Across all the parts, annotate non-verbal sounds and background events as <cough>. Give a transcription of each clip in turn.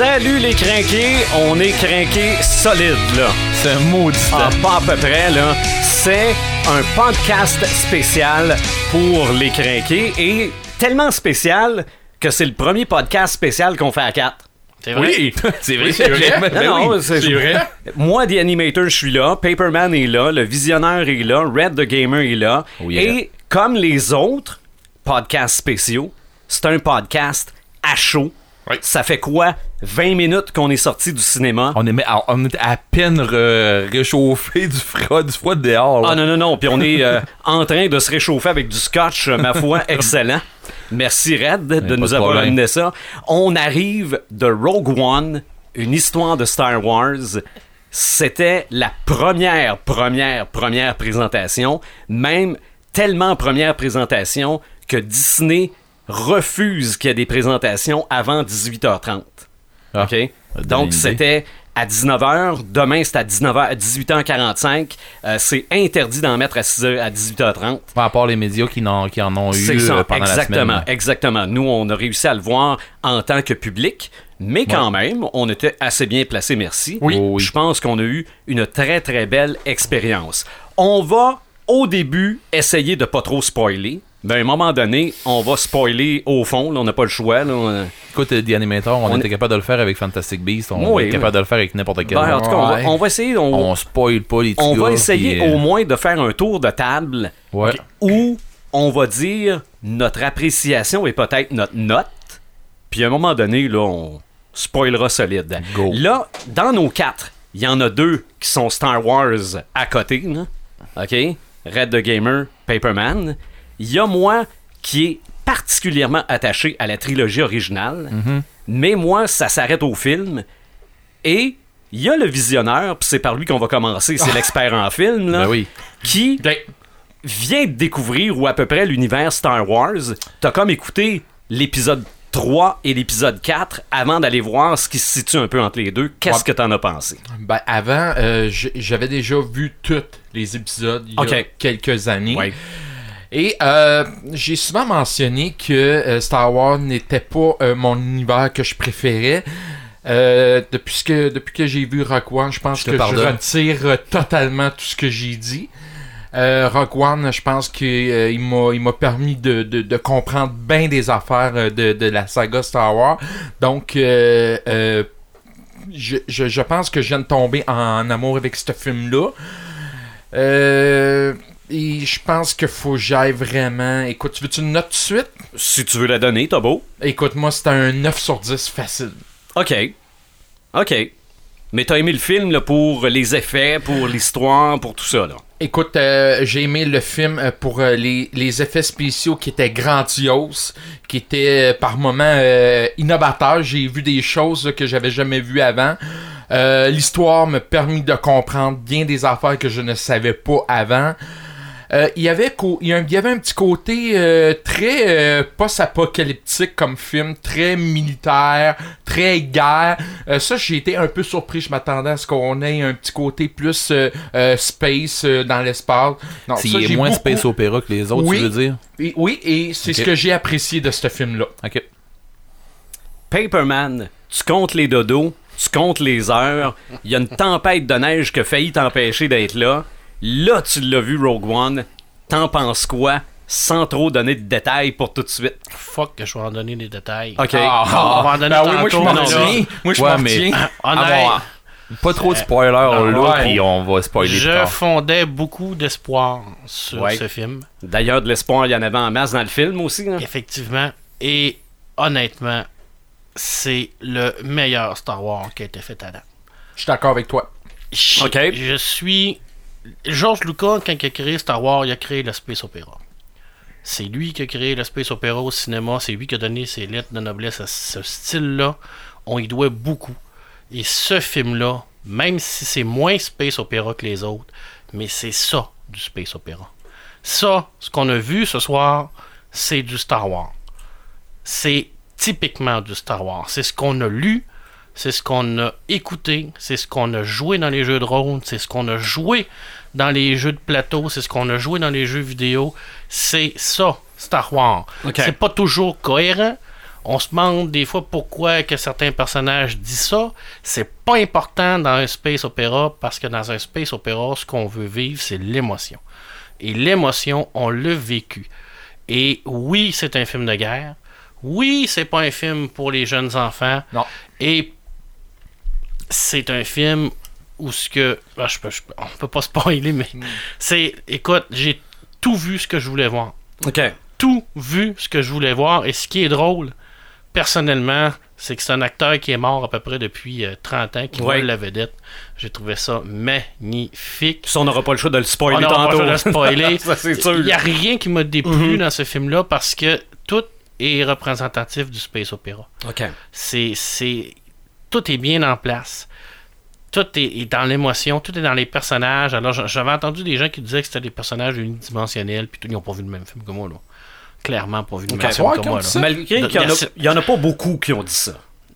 Salut les crinqués, on est crinqués solide là. C'est un maudit Ah, pas à peu près là. C'est un podcast spécial pour les crinqués et tellement spécial que c'est le premier podcast spécial qu'on fait à quatre. C'est vrai? Oui, <laughs> c'est vrai. c'est vrai. Ben Non, oui, non, c'est- vrai. <laughs> Moi, The Animator, je suis là. Paperman est là. Le Visionnaire est là. Red the Gamer est là. Oui, Et comme les autres podcasts spéciaux, c'est un podcast à chaud. Oui. Ça fait quoi? 20 minutes qu'on est sorti du cinéma. On est, à- on est à peine réchauffé du froid, du froid dehors. là. Ah non, non, non. Puis on est euh, en train de se réchauffer avec du scotch, euh, ma foi, <laughs> excellent. Merci Red de nous avoir amené ça. On arrive de Rogue One, une histoire de Star Wars. C'était la première, première, première présentation. Même tellement première présentation que Disney refuse qu'il y ait des présentations avant 18h30. Ah, OK? Donc, c'était à 19h. Demain, c'est à 19h, à 18h45. Euh, c'est interdit d'en mettre à, 6h, à 18h30. À part les médias qui, n'en- qui en ont eu ça, euh, pendant exactement, la semaine. exactement. Nous, on a réussi à le voir en tant que public, mais quand même, on était assez bien placé, merci. Oui. Oh oui. Je pense qu'on a eu une très, très belle expérience. On va, au début, essayer de pas trop spoiler. Mais à un moment donné, on va spoiler au fond, là, on n'a pas le choix. Là. On- Écoute, euh, The Animator, on, On était est- capable de le faire avec Fantastic Beasts. On Oui, est capable oui. de le faire avec n'importe quel. Ben, en tout cas, on va, Ouais. on va essayer. on- On spoil pas les On va essayer euh, au moins de faire un tour de table Ouais. où on va dire notre appréciation et peut-être notre note. Puis à un moment donné, là, on spoilera solide. Go. Là, dans nos quatre, il y en a deux qui sont Star Wars à côté. là. OK? Red the Gamer, Paperman. Il y a moi qui est particulièrement attaché à la trilogie originale. Mm-hmm. Mais moi, ça s'arrête au film. Et il y a le visionneur, puis c'est par lui qu'on va commencer, c'est <laughs> l'expert en film, là, Ben oui. qui vient de découvrir, ou à peu près, l'univers Star Wars. T'as comme écouté l'épisode 3 et l'épisode 4 avant d'aller voir ce qui se situe un peu entre les deux. Qu'est-ce Ouais. que t'en as pensé? Ben, avant, euh, j'avais déjà vu tous les épisodes il y a Ok. quelques années. Ouais. Et euh, j'ai souvent mentionné que euh, Star Wars n'était pas euh, mon univers que je préférais. Euh, depuis que, depuis que j'ai vu Rock One, je pense Je que pardonne. je retire totalement tout ce que j'ai dit. Euh, Rock One, je pense qu'il m'a il m'a permis de, de, de comprendre bien des affaires de, de la saga Star Wars. Donc, je, je, je pense que je viens de tomber en amour avec ce film-là. Euh, je pense qu'il faut que j'aille vraiment. Écoute, tu veux-tu une note tout de suite? Si tu veux la donner, t'as beau. Écoute, moi, c'est un 9 sur 10 facile. OK. OK. Mais t'as aimé le film là, pour les effets, pour l'histoire, pour tout ça, là. Écoute, euh, j'ai aimé le film euh, pour euh, les, les effets spéciaux qui étaient grandioses, qui étaient par moments euh, innovateurs. J'ai vu des choses là, que j'avais jamais vues avant. Euh, L'histoire me permis de comprendre bien des affaires que je ne savais pas avant. Euh, il y avait il y, un- il y avait un petit côté euh, très euh, post-apocalyptique comme film, très militaire, très guerre. Euh, ça, j'ai été un peu surpris. Je m'attendais à ce qu'on ait un petit côté plus euh, euh, space euh, dans l'espace. Non, ça, S'il est moins beaucoup- space opéra que les autres, Oui. tu veux dire? Et- oui, et c'est ce que j'ai apprécié de ce film-là. Ok. Paperman, tu comptes les dodos, tu comptes les heures. Il y a une tempête de neige qui a failli t'empêcher d'être là. Là, tu l'as vu, Rogue One. T'en penses quoi? Sans trop donner de détails pour tout de suite. Fuck que je vais en donner des détails. OK. on va en donner Ben oui, moi je m'en. Moi je Ouais, m'en mais- <laughs> Avoir- Pas trop de spoilers là, ouais. puis on va spoiler je fondais beaucoup d'espoir sur Ouais. ce film. D'ailleurs, de l'espoir, il y en avait en masse dans le film aussi. là. Effectivement. Et honnêtement, c'est le meilleur Star Wars qui a été fait à date. Je suis d'accord avec toi. Je, Ok. je suis. George Lucas, quand il a créé Star Wars, il a créé le Space Opera. C'est lui qui a créé le Space Opera au cinéma. C'est lui qui a donné ses lettres de noblesse à ce style-là. On y doit beaucoup. Et ce film-là, même si c'est moins Space Opera que les autres, mais c'est ça du Space Opera. Ça, ce qu'on a vu ce soir, c'est du Star Wars. C'est typiquement du Star Wars. C'est ce qu'on a lu, c'est ce qu'on a écouté, c'est ce qu'on a joué dans les jeux de rôle, c'est ce qu'on a joué dans les jeux de plateau, c'est ce qu'on a joué dans les jeux vidéo. C'est ça, Star Wars. Ok. C'est pas toujours cohérent. On se demande des fois pourquoi que certains personnages disent ça. C'est pas important dans un space opéra parce que dans un space opéra, ce qu'on veut vivre, c'est l'émotion. Et l'émotion, on l'a vécu. Et oui, c'est un film de guerre. Oui, c'est pas un film pour les jeunes enfants. Non. Et c'est un film où ce que. ah, je peux, je peux- on peut pas <laughs> spoiler, mais c'est. Écoute, j'ai tout vu ce que je voulais voir. OK. Tout vu ce que je voulais voir. Et ce qui est drôle, personnellement, c'est que c'est un acteur qui est mort à peu près depuis euh, 30 ans, qui Ouais. vole la vedette. J'ai trouvé ça magnifique. Ça, on n'aura pas le choix de le On spoiler pas tantôt. le choix de spoiler. <laughs> ça, c'est sûr. Il n'y a rien qui m'a déplu Mhm. dans ce film-là parce que tout est représentatif du space opéra. OK. C'est, tout est bien en place. Tout est, est dans l'émotion, tout est dans les personnages. Alors, j'a- j'avais entendu des gens qui disaient que c'était des personnages unidimensionnels, puis tout, ils n'ont pas vu le même film que moi, là. Clairement pas vu le même film Ouais, que comme moi, là. Malgré qu'il y, en a- Merci. il y en a pas beaucoup qui ont dit ça.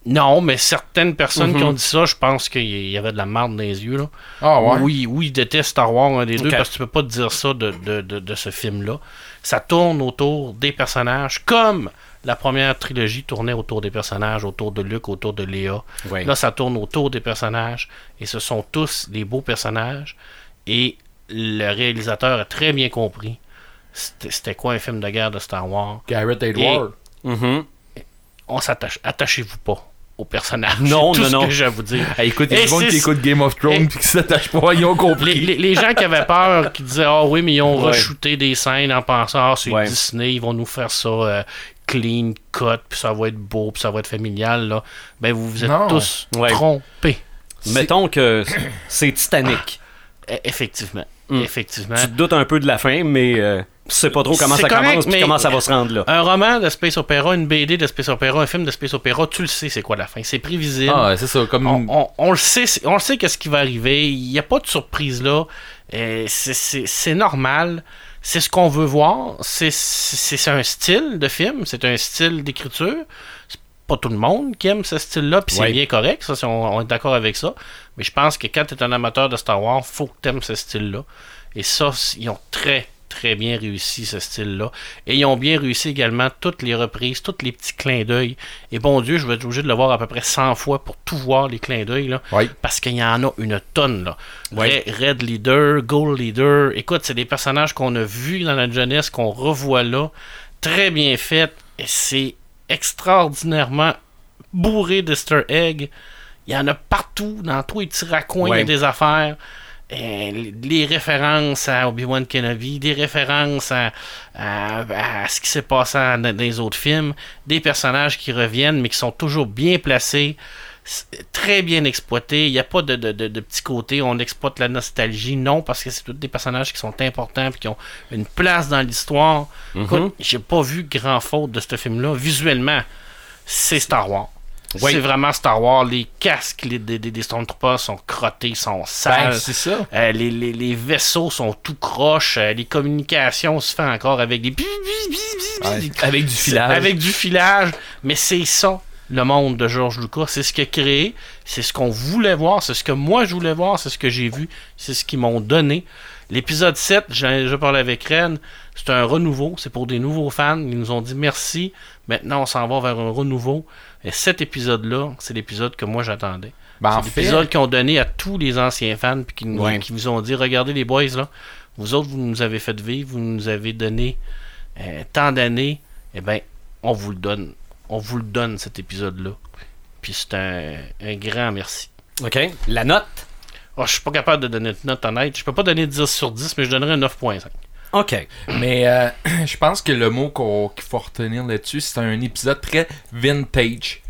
Non, mais certaines personnes Mhm. qui ont dit ça, je pense qu'il y avait de la marde dans les yeux, là. Ah ouais. Oui, oui, ils détestent Star Wars, un des deux, parce que tu peux pas te dire ça de, de, de, de ce film-là. Ça tourne autour des personnages, comme la première trilogie tournait autour des personnages, autour de Luke, autour de Léa. Oui. Là, ça tourne autour des personnages, et ce sont tous des beaux personnages, et le réalisateur a très bien compris c'était quoi un film de guerre de Star Wars. Garrett Edward. Mhm. On s'attache, attachez-vous pas aux personnages. Non, C'est tout non, ce non. que j'ai à vous dire. <laughs> Hey, écoute, il y a monde c'est- qui écoute Game of Thrones et- puis qui s'attache pas, ils ont Les, compris. les- les gens qui avaient peur, qui disaient Ah oui, mais ils ont Ouais. re-shooté des scènes en pensant Ah, c'est Ouais. Disney, ils vont nous faire ça euh, clean cut, puis ça va être beau, puis ça va être familial. Là. Ben, vous vous êtes Non. tous Ouais. trompés. Mettons que c'est Titanic. E- Effectivement. Mm. Effectivement. Tu te doutes un peu de la fin, mais euh, tu sais pas trop comment ça correct, commence mais- comment ça va se rendre là. Un roman de Space Opera, une BD de Space Opera, un film de Space Opera, tu le sais c'est quoi la fin. C'est prévisible. Ah, c'est ça, comme. On, on- on le sait, on le sait qu'est-ce qui va arriver. Il n'y a pas de surprise là. Euh, c'est normal. C'est ce qu'on veut voir. C'est- C'est un style de film. C'est un style d'écriture. C'est pas tout le monde qui aime ce style-là. Puis c'est bien correct. Ça, c'est- on, on est d'accord avec ça. Mais je pense que quand tu es un amateur de Star Wars, faut que tu aimes ce style-là. Et ça, ils ont très très bien réussi ce style-là. Et ils ont bien réussi également toutes les reprises, tous les petits clins d'œil. Et bon Dieu, je vais être obligé de le voir à peu près 100 fois pour tout voir les clins d'œil. là. Oui. Parce qu'il y en a une tonne. Là. Red, Red Leader, Gold Leader. Écoute, c'est des personnages qu'on a vus dans notre jeunesse, qu'on revoit là. Très bien fait. Et c'est extraordinairement bourré d'easter egg. Il y en a partout, dans tous les petits raccoins, il y a des affaires. Euh, les références à Obi-Wan Kenobi, des références à, à- à ce qui s'est passé dans, les autres films, des personnages qui reviennent mais qui sont toujours bien placés, très bien exploités. Il n'y a pas de, de, de, de petit côté, on exploite la nostalgie, non, parce que c'est tous des personnages qui sont importants et qui ont une place dans l'histoire. Écoute, j'ai pas vu grand faute de ce film-là. Visuellement, c'est Star Wars. Oui. C'est vraiment Star Wars. Les casques les, des, des, Stormtroopers sont crottés, sont sales. Ben, c'est ça. Euh, les, les, les vaisseaux sont tout croches. euh, les communications se font encore avec des... Ouais. Avec du filage. Avec du filage. Mais c'est ça, le monde de George Lucas. C'est ce qu'il a créé. C'est ce qu'on voulait voir. C'est ce que moi, je voulais voir. C'est ce que j'ai vu. C'est ce qu'ils m'ont donné. L'épisode 7, j'ai déjà parlé avec Ren, c'est un renouveau. C'est pour des nouveaux fans. Ils nous ont dit merci. Maintenant, on s'en va vers un renouveau. Et cet épisode-là, c'est l'épisode que moi j'attendais. Ben, en c'est l'épisode qu'ils ont donné à tous les anciens fans puis qui nous, Ouais. qui nous ont dit regardez les boys là, vous autres vous nous avez fait vivre, vous nous avez donné euh, tant d'années, eh ben on vous le donne, on vous le donne cet épisode là. Puis c'est un, un grand merci. OK. La note? Oh, je suis pas capable de donner une note honnête. Je peux pas donner 10 sur 10, mais je donnerais un 9.5. OK. mais euh, <clears throat> je pense que le mot qu'on- qu'il faut retenir là-dessus, c'est un épisode très vintage.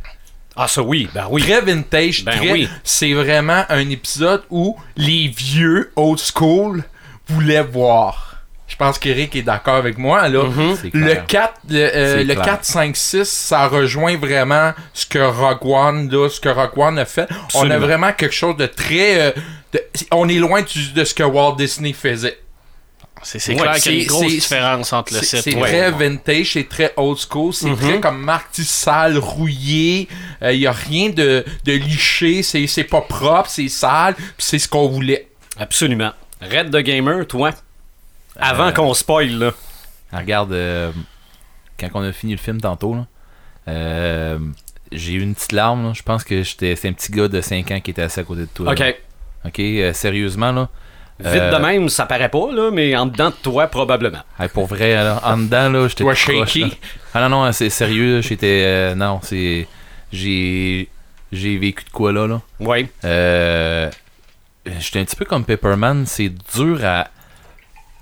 Ah, ça oui. Ben oui. Très vintage. Ben très- oui. C'est vraiment un épisode où les vieux old school voulaient voir. Je pense qu'Eric est d'accord avec moi. Là. Mhm. Le clair. 4, le, euh, le clair. 4, 5, 6, ça rejoint vraiment ce que Rogue One, là, ce que One a fait. On a vraiment quelque chose de très. euh, de- on est loin du- de ce que Walt Disney faisait. C'est c'est Ouais, clair qu'il y a une grosse différence entre le 7 c'est très 8. vintage, c'est très old school, c'est Mhm. très comme Marty sale, rouillé. Il y a rien de, de liché, c'est c'est pas propre, c'est sale, puis c'est ce qu'on voulait. Absolument. Red the Gamer, toi? Avant Euh, qu'on spoil, là. Ah, Regarde, euh, quand on a fini le film tantôt, là, Euh, j'ai eu une petite larme, là. je pense que j'étais c'est un petit gars de 5 ans qui était assis à côté de toi. OK. là. Ok, euh, sérieusement, là. Vite Euh, de même, ça paraît pas, là, mais en dedans de toi, probablement. hey, pour vrai, en dedans, là, j'étais Toi, shaky. Ah non, non, c'est sérieux, j'étais. euh, non, c'est. J'ai. J'ai vécu de quoi là, là. Oui. Euh, J'étais un petit peu comme Pepperman, c'est dur à.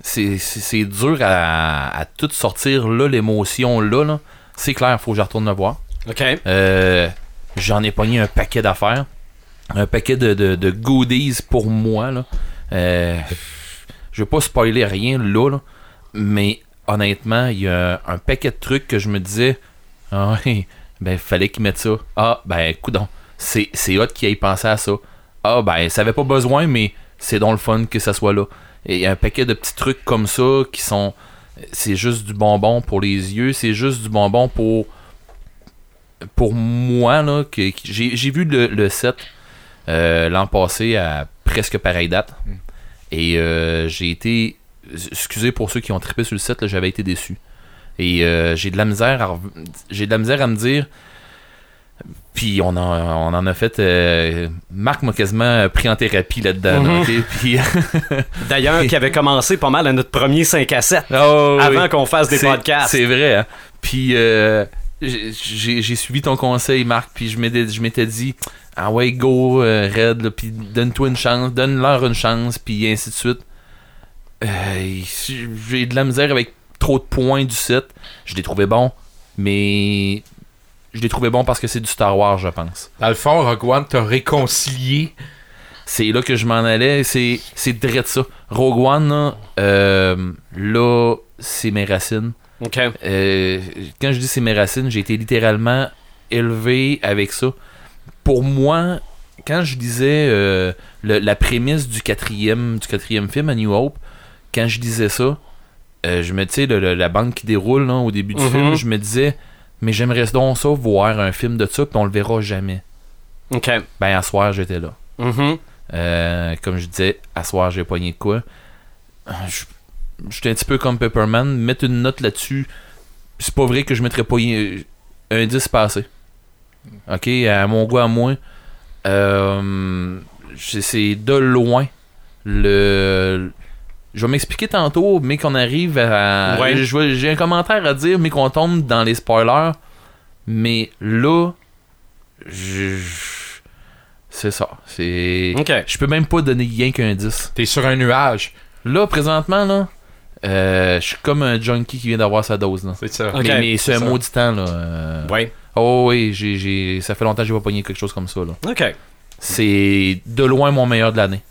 C'est dur à, à tout sortir là, l'émotion là. là. C'est clair, faut que je retourne le voir. OK. Euh, J'en ai pogné un paquet d'affaires. Un paquet de, de, de goodies pour moi. Là. Euh, je vais pas spoiler rien là, mais honnêtement, il y a un, paquet de trucs que je me disais Ah ben fallait qu'ils mettent ça. Ah ben coudon, c'est c'est hot qu'ils aient pensé à ça. Ah ben ça avait pas besoin, mais c'est donc le fun que ça soit là. Et il y a un paquet de petits trucs comme ça qui sont. C'est juste du bonbon pour les yeux, c'est juste du bonbon pour pour moi, là, j'ai vu le, le set euh, l'an passé à presque pareille date. Et euh, j'ai été. Excusez pour ceux qui ont trippé sur le set, là, j'avais été déçu. Et euh, j'ai de la misère à j'ai de la misère à me dire. Puis on en, on en a fait. euh, Marc m'a quasiment pris en thérapie là-dedans. là, Mhm. <laughs> Puis, <laughs> D'ailleurs, qui avait commencé pas mal à notre premier 5 à 7 Oh, oui. avant qu'on fasse des podcasts. C'est vrai, hein? Puis j'ai- suivi ton conseil, Marc, puis je m'étais dit, ah ouais, go, euh, Red, là, puis donne-toi une chance, donne-leur une chance, puis ainsi de suite. Euh, j'ai de la misère avec trop de points du site. Je l'ai trouvé bon, mais je l'ai trouvé bon parce que c'est du Star Wars, je pense. Dans le fond, Rogue One t'a réconcilié. C'est là que je m'en allais. C'est c'est direct ça. Rogue One, là, euh, là c'est mes racines. OK. Euh, quand je dis c'est mes racines, j'ai été littéralement élevé avec ça. Pour moi, quand je disais euh, le- la prémisse du quatrième, du quatrième film, A New Hope, quand je disais ça, euh, je me disais, la bande qui déroule là, au début du Mhm. film, je me disais, mais j'aimerais donc ça voir un film de ça, puis on le verra jamais. OK. Ben, à soir, j'étais là. Mhm. Euh, comme je disais, à soir, j'ai pogné de quoi. J'étais un petit peu comme Pepperman. Mettre une note là-dessus, c'est pas vrai que je mettrais pas un 10 passé. Ok, à mon goût à moi, euh, c'est- de loin le. Je vais m'expliquer tantôt, mais qu'on arrive à. Ouais. J'ai un commentaire à dire, mais qu'on tombe dans les spoilers. Mais là, je- c'est ça. C'est. OK. Je peux même pas donner rien qu'un 10. T'es sur un nuage. Là, présentement, là, euh, je suis comme un junkie qui vient d'avoir sa dose. Là. C'est ça. Mais, mais c'est un ça. maudit temps. Là, euh, Ouais. Oh oui, j'ai, j'ai, ça fait longtemps que j'ai pas pogné quelque chose comme ça. Là. OK. C'est de loin mon meilleur de l'année.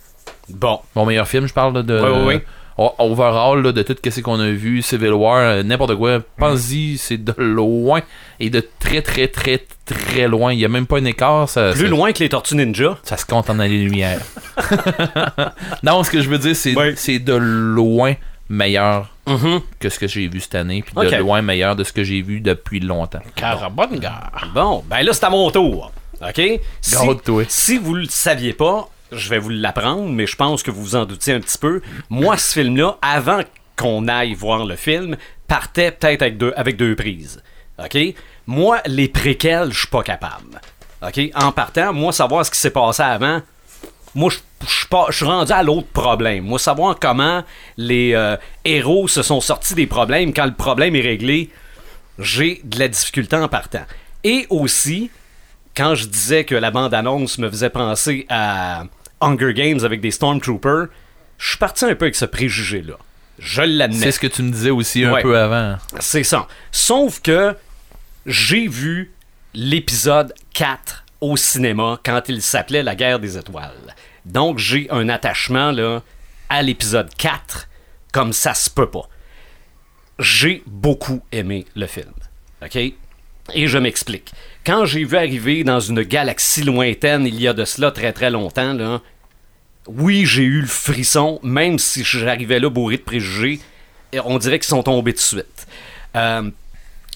Bon. Mon meilleur film, je parle de. Ouais, ouais, ouais. o- Overall, là, de tout ce qu'on a vu, Civil War, euh, n'importe quoi, pense-y, c'est de loin et de très, très, très, très loin. Il y a même pas un écart. Ça, Plus ça- loin que les Tortues Ninja. ça se compte en années-lumière. <laughs> non, ce que je veux dire, c'est, c'est de loin meilleur Mhm. que ce que j'ai vu cette année, puis Ok. de loin meilleur de ce que j'ai vu depuis longtemps. Carabonne gare. Bon, ben là, c'est à mon tour. OK? Si, si vous le saviez pas, je vais vous l'apprendre, mais je pense que vous vous en doutiez un petit peu. Moi, ce film-là, avant qu'on aille voir le film, partait peut-être avec deux, avec deux prises. OK? Moi, les préquels, je suis pas capable. OK? En partant, moi, savoir ce qui s'est passé avant, moi, je je suis rendu à l'autre problème. Moi, savoir comment les euh, héros se sont sortis des problèmes quand le problème est réglé, j'ai de la difficulté en partant. Et aussi, quand je disais que la bande-annonce me faisait penser à Hunger Games avec des Stormtroopers, je suis parti un peu avec ce préjugé-là. Je l'admets. C'est ce que tu me disais aussi un Ouais. peu avant. C'est ça. Sauf que j'ai vu l'épisode 4 au cinéma quand il s'appelait La guerre des étoiles. Donc j'ai un attachement là, à l'épisode 4 comme ça se peut pas. J'ai beaucoup aimé le film. OK? Et je m'explique. Quand j'ai vu arriver dans une galaxie lointaine il y a de cela très très longtemps, oui, j'ai eu le frisson, même si j'arrivais là bourré de préjugés, on dirait qu'ils sont tombés de suite. Euh,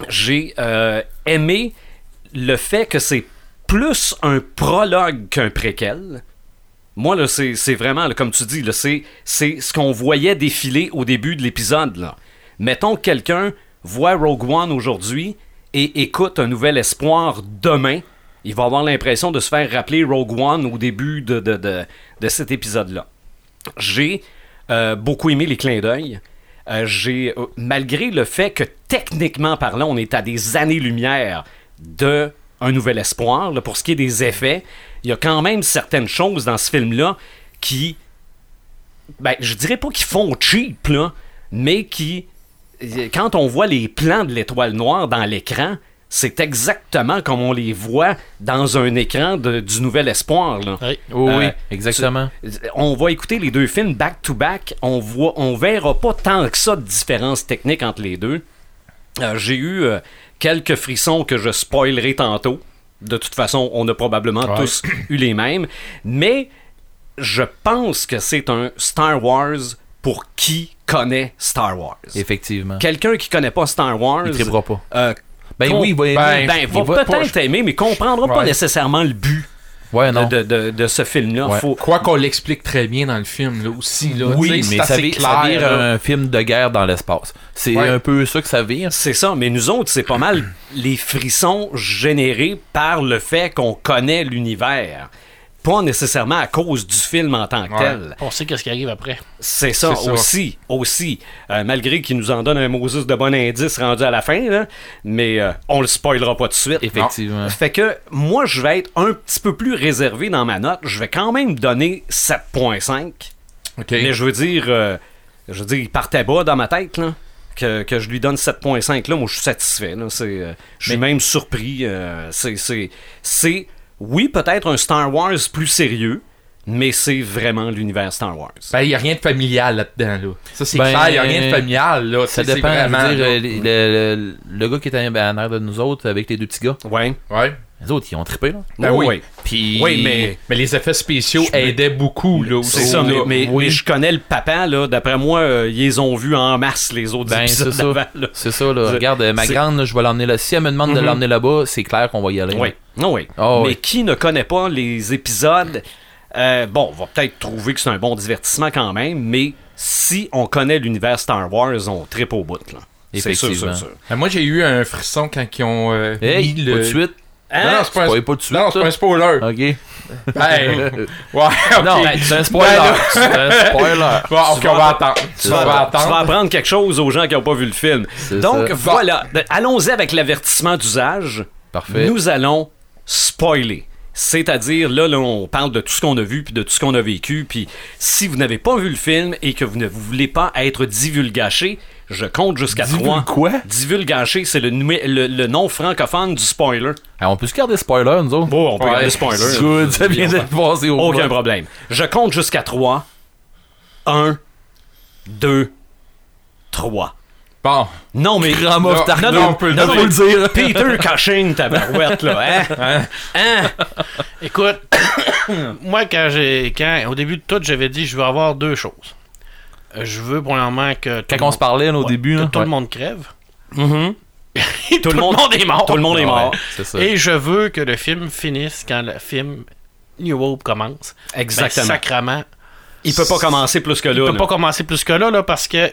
j'ai euh, aimé le fait que c'est plus un prologue qu'un préquel. Moi, là, c'est vraiment, comme tu dis, c'est ce qu'on voyait défiler au début de l'épisode. Mettons que quelqu'un voit Rogue One aujourd'hui et écoute Un Nouvel Espoir demain, il va avoir l'impression de se faire rappeler Rogue One au début de, cet épisode-là. J'ai euh, beaucoup aimé les clins d'œil. Euh, j'ai, euh, malgré le fait que techniquement parlant, on est à des années-lumière de Un Nouvel Espoir, pour ce qui est des effets, il y a quand même certaines choses dans ce film-là qui, ben, je dirais pas qu'ils font cheap, là, mais qui, euh, quand on voit les plans de l'étoile noire dans l'écran, c'est exactement comme on les voit dans un écran de- du Nouvel Espoir. Là. Oui. Oui, oui, Euh, exactement. On va écouter les deux films back to back. On voit, on verra pas tant que ça de différence technique entre les deux. Euh, J'ai eu euh, quelques frissons que je spoilerai tantôt. De toute façon, on a probablement Ouais. tous <coughs> eu les mêmes. Mais je pense que c'est un Star Wars pour qui connaît Star Wars. Effectivement. Quelqu'un qui connaît pas Star Wars, Il tripera pas. euh, Ben oui, il va ben, ben, il va va peut-être aimer, mais comprendra pas nécessairement le but ouais, non. de, de- de ce film-là. Ouais. Faut- Quoi qu'on l'explique très bien dans le film, là, aussi, là. oui, mais c'est ça vire, clair, ça vire là. un film de guerre dans l'espace. C'est Ouais. un peu ça que ça vire. C'est ça, mais nous autres, c'est pas mal les frissons générés par le fait qu'on connaît l'univers. Pas nécessairement à cause du film en tant que Ouais. tel. On sait qu'est-ce qui arrive après. C'est ça, aussi. aussi. Euh, malgré qu'il nous en donne un Moses de bon indice rendu à la fin, là, mais euh, on le spoilera pas tout de suite. Effectivement. Fait que moi, je vais être un petit peu plus réservé dans ma note. Je vais quand même donner 7.5. OK. Mais je veux dire, euh, je veux dire, il partait bas dans ma tête, là. Que, que je lui donne 7.5, là, moi, je suis satisfait. Là. Euh, je suis même surpris. euh, c'est, c'est, c'est, oui, peut-être un Star Wars plus sérieux, mais c'est vraiment l'univers Star Wars. Ben, il n'y a rien de familial là-dedans, là. Ça, c'est Ben, clair, il n'y a rien de familial, là. Ça dépend. vraiment, dire, là. le, le- le gars qui était en arrière de nous autres avec les deux petits gars, ouais. Ouais. Les autres, ils ont trippé, là. Ben oui. oui. Puis. Oui, mais. Mais les effets spéciaux Je me- aidaient beaucoup, là. C'est ça, mais, là. mais, oui. mais je connais le papa, là. D'après moi, euh, ils les ont vus en masse, les autres Ben, épisodes c'est ça. là. C'est ça, là. Je- Regarde, euh, ma c'est- grande, là, je vais l'emmener là. Si elle me demande de Mhm. l'emmener là-bas, c'est clair qu'on va y aller. Oui, non, oui. Ah Mais oui. qui ne connaît pas les épisodes? Euh, Bon, on va peut-être trouver que c'est un bon divertissement quand même, mais si on connaît l'univers Star Wars, on tripe au bout. Là. C'est sûr, Effectivement. sûr, sûr. Ben, moi, j'ai eu un frisson quand ils ont euh, Hey, mis le... de suite. Non, non, c'est pas un... Pas de suite. Non, c'est pas un spoiler. Ok. Ben, <laughs> ouais. Non, c'est un spoiler. Ben, c'est un <laughs> spoiler. Bon, ok, Tu on vas- va attendre. Tu on vas, va tu vas attendre. apprendre quelque chose aux gens qui n'ont pas vu le film. C'est Donc ça. voilà, De- allons-y avec l'avertissement d'usage. Parfait. Nous allons spoiler. C'est-à-dire, là, là, on parle de tout ce qu'on a vu, puis de tout ce qu'on a vécu, puis si vous n'avez pas vu le film et que vous ne voulez pas être divulgaché, je compte jusqu'à Divul 3. quoi? Divulgaché, c'est le, le, le nom francophone du spoiler. Ah, on peut se garder spoiler, nous autres? Bon, on peut Ouais. garder spoiler. <laughs> Good, ça vient d'être passé au Aucun point. problème. Je compte jusqu'à 3. 1, 2, 3. Bon, Non, mais. Grand Non, tard. non, on peut le non, le dire. Peter Cushing, ta barouette, là, hein? <laughs> Hein? Écoute, <coughs> <coughs> moi, quand j'ai. Quand, au début de tout, j'avais dit je veux avoir deux choses. Euh, Je veux, premièrement, que. tout Quand le on se parlait au ouais, début, que là, tout ouais. <laughs> le monde crève. Tout, le monde, est mort. Tout le monde est mort. Ouais, c'est ça. Et je veux que le film finisse quand le film New Hope commence. Exactement. Ben, sacrement. Il peut pas commencer plus que Il là. peut là. pas commencer plus que là, là parce que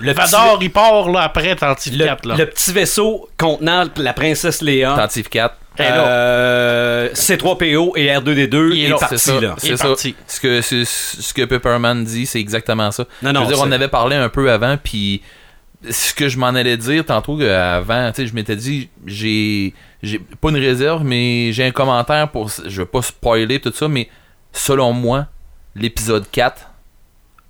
Le petit, Vador, il part là, après le, Tantificate. Là. le petit vaisseau contenant la princesse Léa, Tentative 4. Là, euh, C3PO et R2D2 Il est est, là. C'est parti, ça. C'est ça. parti. Ce que, ce que Pepperman dit, c'est exactement ça. Non, non, je veux dire, on avait parlé un peu avant, puis ce que je m'en allais dire tantôt avant, tu sais, je m'étais dit, j'ai, j'ai pas une réserve, mais j'ai un commentaire pour, je veux pas spoiler tout ça, mais selon moi, l'épisode 4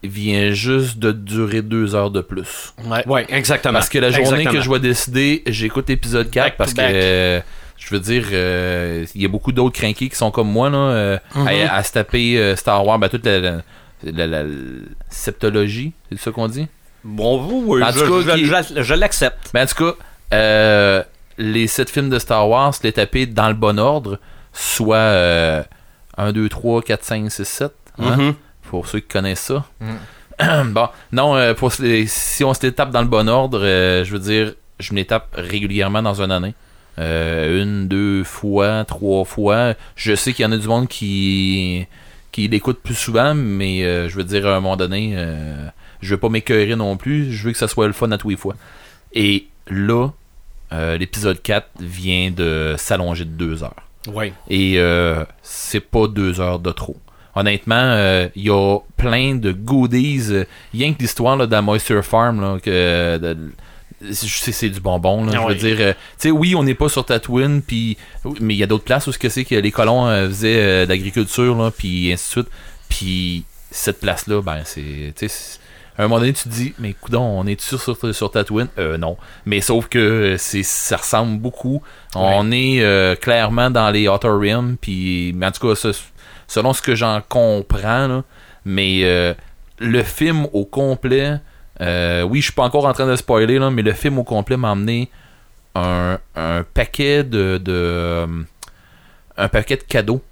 vient juste de durer deux heures de plus. Ouais. Ouais, exactement. Parce que la journée Exactement. que je vais décider, j'écoute l'épisode 4 Back to parce que euh, je veux dire, euh, il y a beaucoup d'autres crinqués qui sont comme moi là, euh, Mm-hmm. à, à se taper euh, Star Wars, ben, toute la, la, la- la- la septologie, c'est ça qu'on dit? Bon, oui, En je, tout cas, je- je- je l'accepte. Ben, en tout cas, euh, les sept films de Star Wars, les taper dans le bon ordre, soit euh, 1, 2, 3, 4, 5, 6, 7. hein, Mhm. Pour ceux qui connaissent ça. <clears throat> bon, non, euh, pour, se les- si on se les tape dans le bon ordre, euh, je veux dire, je me les tape régulièrement dans une année. Euh, une, deux fois, trois fois. Je sais qu'il y en a du monde qui, qui l'écoute plus souvent, mais euh, je veux dire, à un moment donné, euh, je veux pas m'écœurer non plus. Je veux que ça soit le fun à tous les fois. Et là, l'épisode 4 vient de s'allonger de deux heures. Ouais. Et c'est pas deux heures de trop. Honnêtement, il y a plein de goodies. rien que l'histoire de la Moisture Farm, là, que, de- c'est du bonbon. Là, Ah je veux oui. dire, euh, tu sais, oui, on n'est pas sur Tatooine, puis, mais il y a d'autres places où ce que c'est que les colons euh, faisaient euh, de l'agriculture, là, puis ainsi de suite. Puis cette place-là, ben, c'est. À un moment donné, tu te dis, mais coudon, on est sûr sur, sur Tatooine? Euh, non. Mais sauf que c'est ça ressemble beaucoup. On est euh, clairement dans les Outer Rim, puis mais en tout cas, selon ce que j'en comprends, là, mais euh, le film au complet, euh, oui, je suis pas encore en train de spoiler, là, mais le film au complet m'a amené un, un paquet de, de euh, un paquet de cadeaux.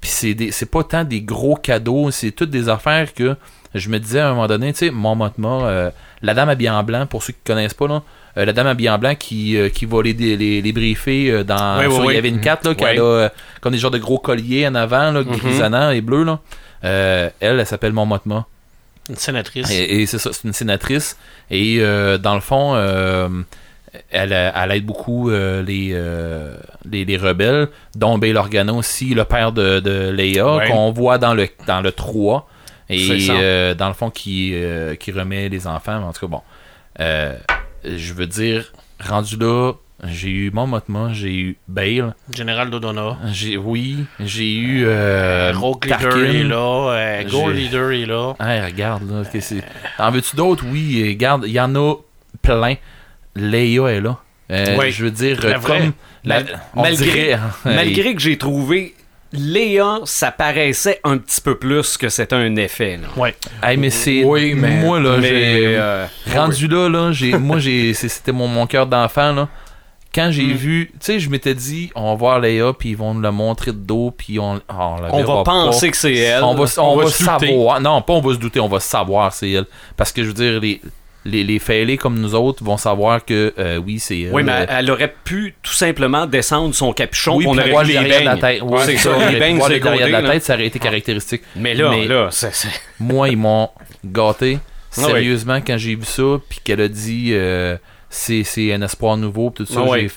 Puis c'est pas tant des gros cadeaux, c'est toutes des affaires que je me disais à un moment donné, tu sais, mon euh, la dame habillée en blanc, pour ceux qui connaissent pas, là, euh, la dame habillée en blanc qui, euh, qui va les, les, les briefer dans. Oui, oui, sur oui. Yavin 4, là, qui Ouais. a comme des genres de gros colliers en avant, là, Mhm. grisonnants et bleus, là. Elle, elle s'appelle Mon Mothma. Une sénatrice. Et, et c'est ça, c'est une sénatrice. Et euh, dans le fond, euh, elle, elle aide beaucoup euh, les, les, les rebelles, dont Bail Organa aussi, le père de, de Leia, Ouais. qu'on voit dans le, dans le 3. C'est Et dans le fond, qui, qui remet les enfants. En tout cas, bon. Je veux dire, rendu là, j'ai eu Mon Mothma, j'ai eu Bale. Général Dodona. J'ai, oui, j'ai eu euh, Rogue Leader Tarkin. est là. euh, Gold Leader est là. Hey, regarde, là. que c'est- En veux-tu d'autres? Oui, euh, regarde, il y en a plein. Leia est là. Euh, Oui. Je veux dire, La euh, vraie. comme. la- Mal- on malgré- dirait, hein, Malgré que j'ai trouvé Léa, ça paraissait un petit peu plus que c'était un effet. Là. Ouais. hey, mais c'est. Oui, mais- Moi, là, Mais, j'ai. euh, rendu là, là, j'ai, moi, j'ai, c'était mon, mon cœur d'enfant, là. Quand j'ai Mm. vu, tu sais, je m'étais dit, on va voir Leia, puis ils vont nous la montrer de dos, puis on, on, la on va pas. penser que c'est elle. On va, on On va, savoir. Non, pas on va se douter, on va savoir c'est elle. Parce que je veux dire, les, les, les fêlés comme nous autres vont savoir que euh, oui, c'est elle. Oui, mais Euh, elle, elle aurait pu tout simplement descendre son capuchon oui, pour voir le les de la tête. Ouais, c'est ça, les voir le derrière de la tête, ça aurait été caractéristique. Mais là, Mais- là, Moi, ils m'ont gâté. Ah oui. Sérieusement, quand j'ai vu ça, puis qu'elle a dit euh, c'est, c'est un espoir nouveau, tout ça, Ah oui.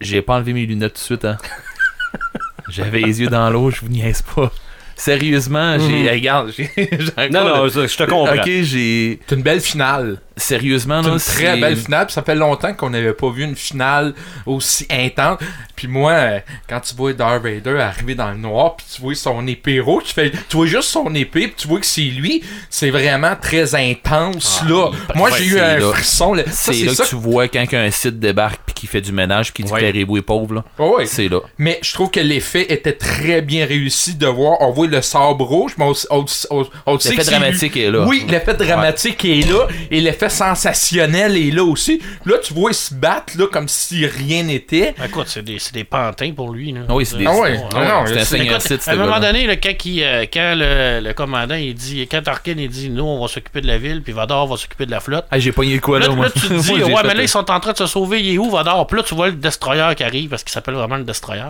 j'ai, j'ai pas enlevé mes lunettes tout de suite. Hein. <laughs> J'avais les yeux dans l'eau, je vous niaise pas. Sérieusement, j'ai. Mhm. Regarde, j'ai. <laughs> Non, non, je je te comprends. Ok, j'ai. C'est une belle finale. Sérieusement, C'est là, une très belle finale. Puis ça fait longtemps qu'on n'avait pas vu une finale aussi intense. Puis moi, euh, quand tu vois Darth Vader arriver dans le noir, puis tu vois son épée rouge, tu, fais, tu vois juste son épée, puis tu vois que c'est lui. C'est vraiment très intense, Ah, là. Moi, j'ai eu un là. frisson. C'est là ça. que tu vois quand un site débarque puis qui fait du ménage puis qui dit que est pauvre. Là. Ouais, ouais. C'est là. Mais je trouve que l'effet était très bien réussi de voir. On voit le sabre rouge, mais on, on- on- on sait L'effet que lui. dramatique est là. Oui, l'effet dramatique est là et l'effet sensationnel est là aussi. Là, tu vois, ils se battent là, comme si rien n'était. Écoute, c'est des, c'est des pantins pour lui. Là. Ah oui, c'est des- Ah ouais, ah non, C'est un site, ce à un moment donné, là, quand, il, euh, quand le, le commandant il dit, quand Tarkin il dit, nous on va s'occuper de la ville, puis Vador va s'occuper de la flotte. Ah, j'ai pogné quoi Là, là, là, tu te <laughs> dis, ouais, mais là, ils sont en train de se sauver, il est où Vador? Puis là, tu vois le destroyer qui arrive, parce qu'il s'appelle vraiment le destroyer.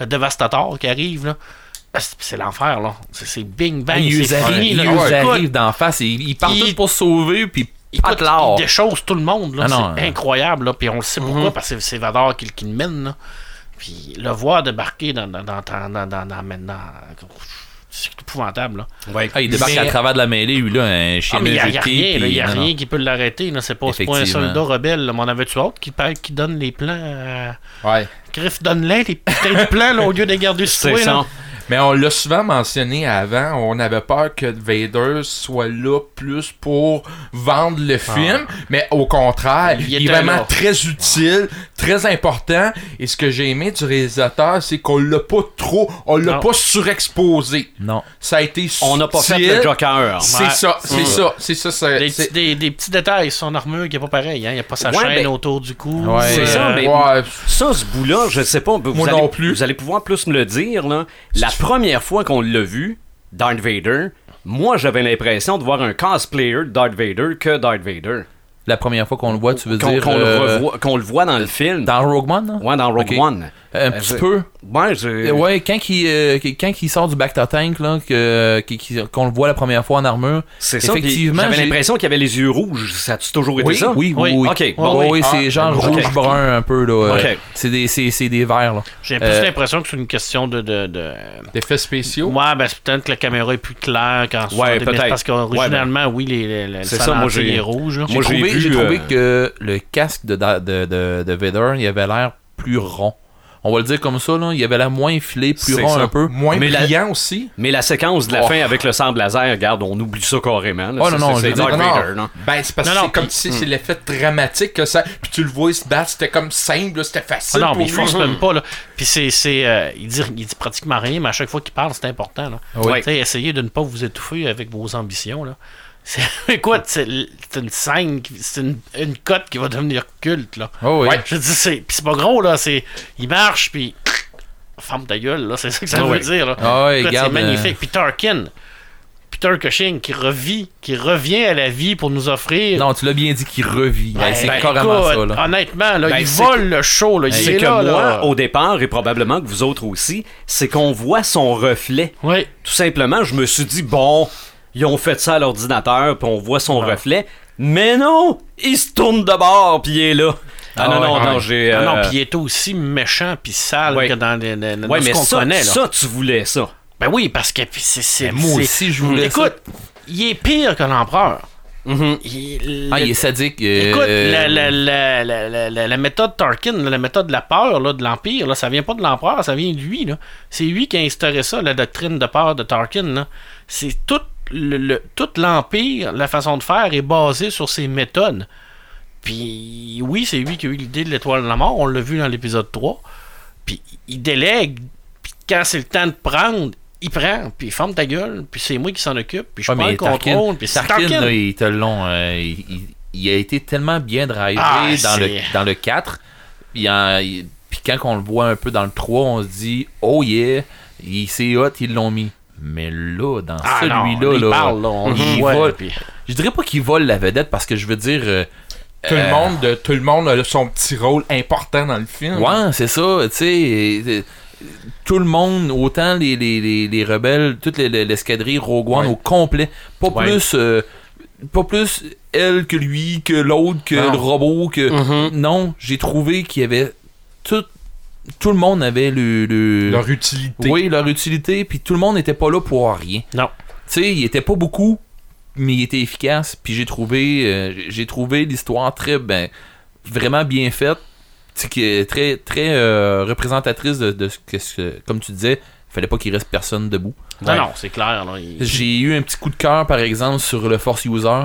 Le dévastateur qui arrive, là. Ah, C'est l'enfer, là. C'est bing bang, Ah, il c'est nous arrive, fini, il là. nous Écoute, arrive d'en face et ils partent il- tous pour sauver puis Écoute, il déchausse tout le monde, là. Ah c'est euh. incroyable, là. Puis on le sait pourquoi, Mhm. parce que c'est Vador qui, qui le mène, là. Puis le voir débarquer dans, dans, dans, dans, dans, dans, dans- maintenant. C'est épouvantable, là. Ouais. Ah, il débarque Mais- à travers de la mêlée, lui là, un chien Ah, mais il n'y a, rien, là, y a rien qui peut l'arrêter. C'est pas, un soldat rebelle, là. Mais on avait-tu autre qui, qui donne les plans à... Ouais. Griff, donne-les, les <laughs> putains de plans, là, au lieu de les garder sur toi. Mais on l'a souvent mentionné avant, on avait peur que Vader soit là plus pour vendre le film, mais au contraire, Il il, est vraiment là. très utile, très important. Et ce que j'ai aimé du réalisateur, c'est qu'on l'a pas trop, on l'a pas surexposé. Non. Ça a été On n'a pas fait subtil. le Joker. C'est Ouais. ça, c'est Mm. ça, c'est ça. c'est- Des, des, des petits détails, son armure qui est pas pareil, hein. Il n'y a pas sa Ouais, chaîne ben, autour du cou. Ouais. C'est euh, ça, mais- Ouais, Ça, ce bout-là, je sais pas. Vous Moi allez, non plus. Vous allez pouvoir plus me le dire. Là. La première fois qu'on l'a vu, Darth Vader, moi, j'avais l'impression de voir un cosplayer de Darth Vader que Darth Vader. La première fois qu'on le voit, tu veux Qu'on dire qu'on euh, le, qu'on le voit dans le film. dans Rogue One là? Ouais, dans Rogue. One. Un Euh, petit peu. Ouais, j'ai- Ouais, quand il, euh, quand il sort du back to tank, là, qu'on le voit la première fois en armure. c'est ça. puis effectivement, J'avais j'ai- l'impression qu'il avait les yeux rouges. Ça a toujours été Oui, ça? oui, oui, Oui. Ok, Bon, oui, oui. c'est Ah, genre rouge-brun un peu, là. Ok. euh, C'est des, c'est, c'est des verts, là. J'ai plus Euh, l'impression que c'est une question de. de, de... D'effets spéciaux? Ouais, ben c'est peut-être que la caméra est plus claire quand Ouais, peut-être. Parce qu'originalement, oui, les, les, les C'est le ça, moi, j'ai- rouge. J'ai Moi, j'ai trouvé, vu, j'ai trouvé euh, que le casque de, de, de, de Vader, il avait l'air plus rond. On va le dire comme ça, là. Il avait l'air moins filé, plus rond ça. un peu. Moins Mais la- brillant aussi. Mais la séquence de la Oh. fin avec le sable laser, regarde, on oublie ça carrément. là. Oh, C'est- non, non, c'est non, Vader, non? Ben, c'est parce Non, que non, c'est comme si c'est l'effet dramatique que ça. Puis tu le vois, il se battre, c'était comme simple, c'était Ah facile. non, pour mais il force même pas. Là. Puis c'est. c'est euh, il, dit, il dit pratiquement rien, mais à chaque fois qu'il parle, c'est important. Là. Oui. Essayez de ne pas vous étouffer avec vos ambitions. Là. C'est, écoute, c'est, c'est une scène, qui- c'est une, une cote qui va devenir culte. Là. Oh, oui. Ouais. Je dis, c'est, puis c'est pas gros, là. C'est, il marche, puis. Ferme ta gueule, là. C'est ça que ça Ah veut dire. Là. Ah Écoute, regarde, c'est euh, magnifique. Puis Tarkin. Peter Cushing qui revit, qui revient à la vie pour nous offrir. Non, tu l'as bien dit qu'il revit. Ben, c'est ben, carrément écoute, ça, là. Honnêtement, là, Ben, il vole le show. Là. Il C'est est que là, moi, là. au départ, et probablement que vous autres aussi, c'est qu'on voit son reflet. Oui. Tout simplement, je me suis dit, bon, ils ont fait ça à l'ordinateur, puis on voit son Ouais. reflet. Mais non, il se tourne de bord, puis il est là. Ah, Ah non, ouais, non, ouais. non, j'ai... Ah non, euh, puis il est aussi méchant puis sale Ouais. que dans, les, les- dans ouais, mais qu'on ça, connaît. Là. ça, tu voulais ça. Ben oui, parce que puis c'est, c'est, Ben, moi c'est- aussi, je voulais Écoute, il est pire que l'empereur. Mhm. Il, Ah, le- il est sadique. euh, Écoute, la, la, la, la, la- la- la méthode Tarkin, la méthode de la peur là, de l'Empire, là, ça vient pas de l'Empereur, ça vient de lui. Là. C'est lui qui a instauré ça, la doctrine de peur de Tarkin. Là. C'est tout, le, le- tout l'Empire, la façon de faire est basée sur ses méthodes. Puis oui, c'est lui qui a eu l'idée de l'étoile de la mort, on l'a vu dans l'épisode 3. Puis il délègue, puis quand c'est le temps de prendre, il prend, puis il ferme ta gueule, puis c'est moi qui s'en occupe, puis je Ouais, prends le contrôle, puis c'est là, il te long. euh, il, il- il a été tellement bien drivé Ah, dans, le, c'est- dans le 4. Puis, en- il- puis quand on le voit un peu dans le 3, on se dit Oh yeah, il c'est hot, ils l'ont mis. Mais là, dans Ah celui-là, il là, parle, là, on il voit, vole. puis- je dirais pas qu'il vole la vedette parce que je veux dire. euh, Tout le euh, monde, de- tout le monde a son petit rôle important dans le film. Ouais, c'est ça, tu sais. euh, Tout le monde, autant les, les, les, les rebelles, toute les- les- l'escadrille Rogue One Ouais. au complet. Pas Ouais. plus. euh, pas plus elle que lui, que l'autre, que Non. le robot, que. Mhm. Non, j'ai trouvé qu'il y avait. Tout, tout le monde avait le. le- Leur utilité. oui, leur utilité, puis tout le monde n'était pas là pour rien. Non. Tu sais, il était pas beaucoup, mais il était efficace. Puis j'ai trouvé, euh, j'ai- trouvé l'histoire très, ben, vraiment bien faite. Tu sais, qui est très, très euh, représentatrice de, de ce que, comme tu disais, il fallait pas qu'il reste personne debout. Non, non, c'est clair. Il- J'ai eu un petit coup de cœur, par exemple, sur le Force User.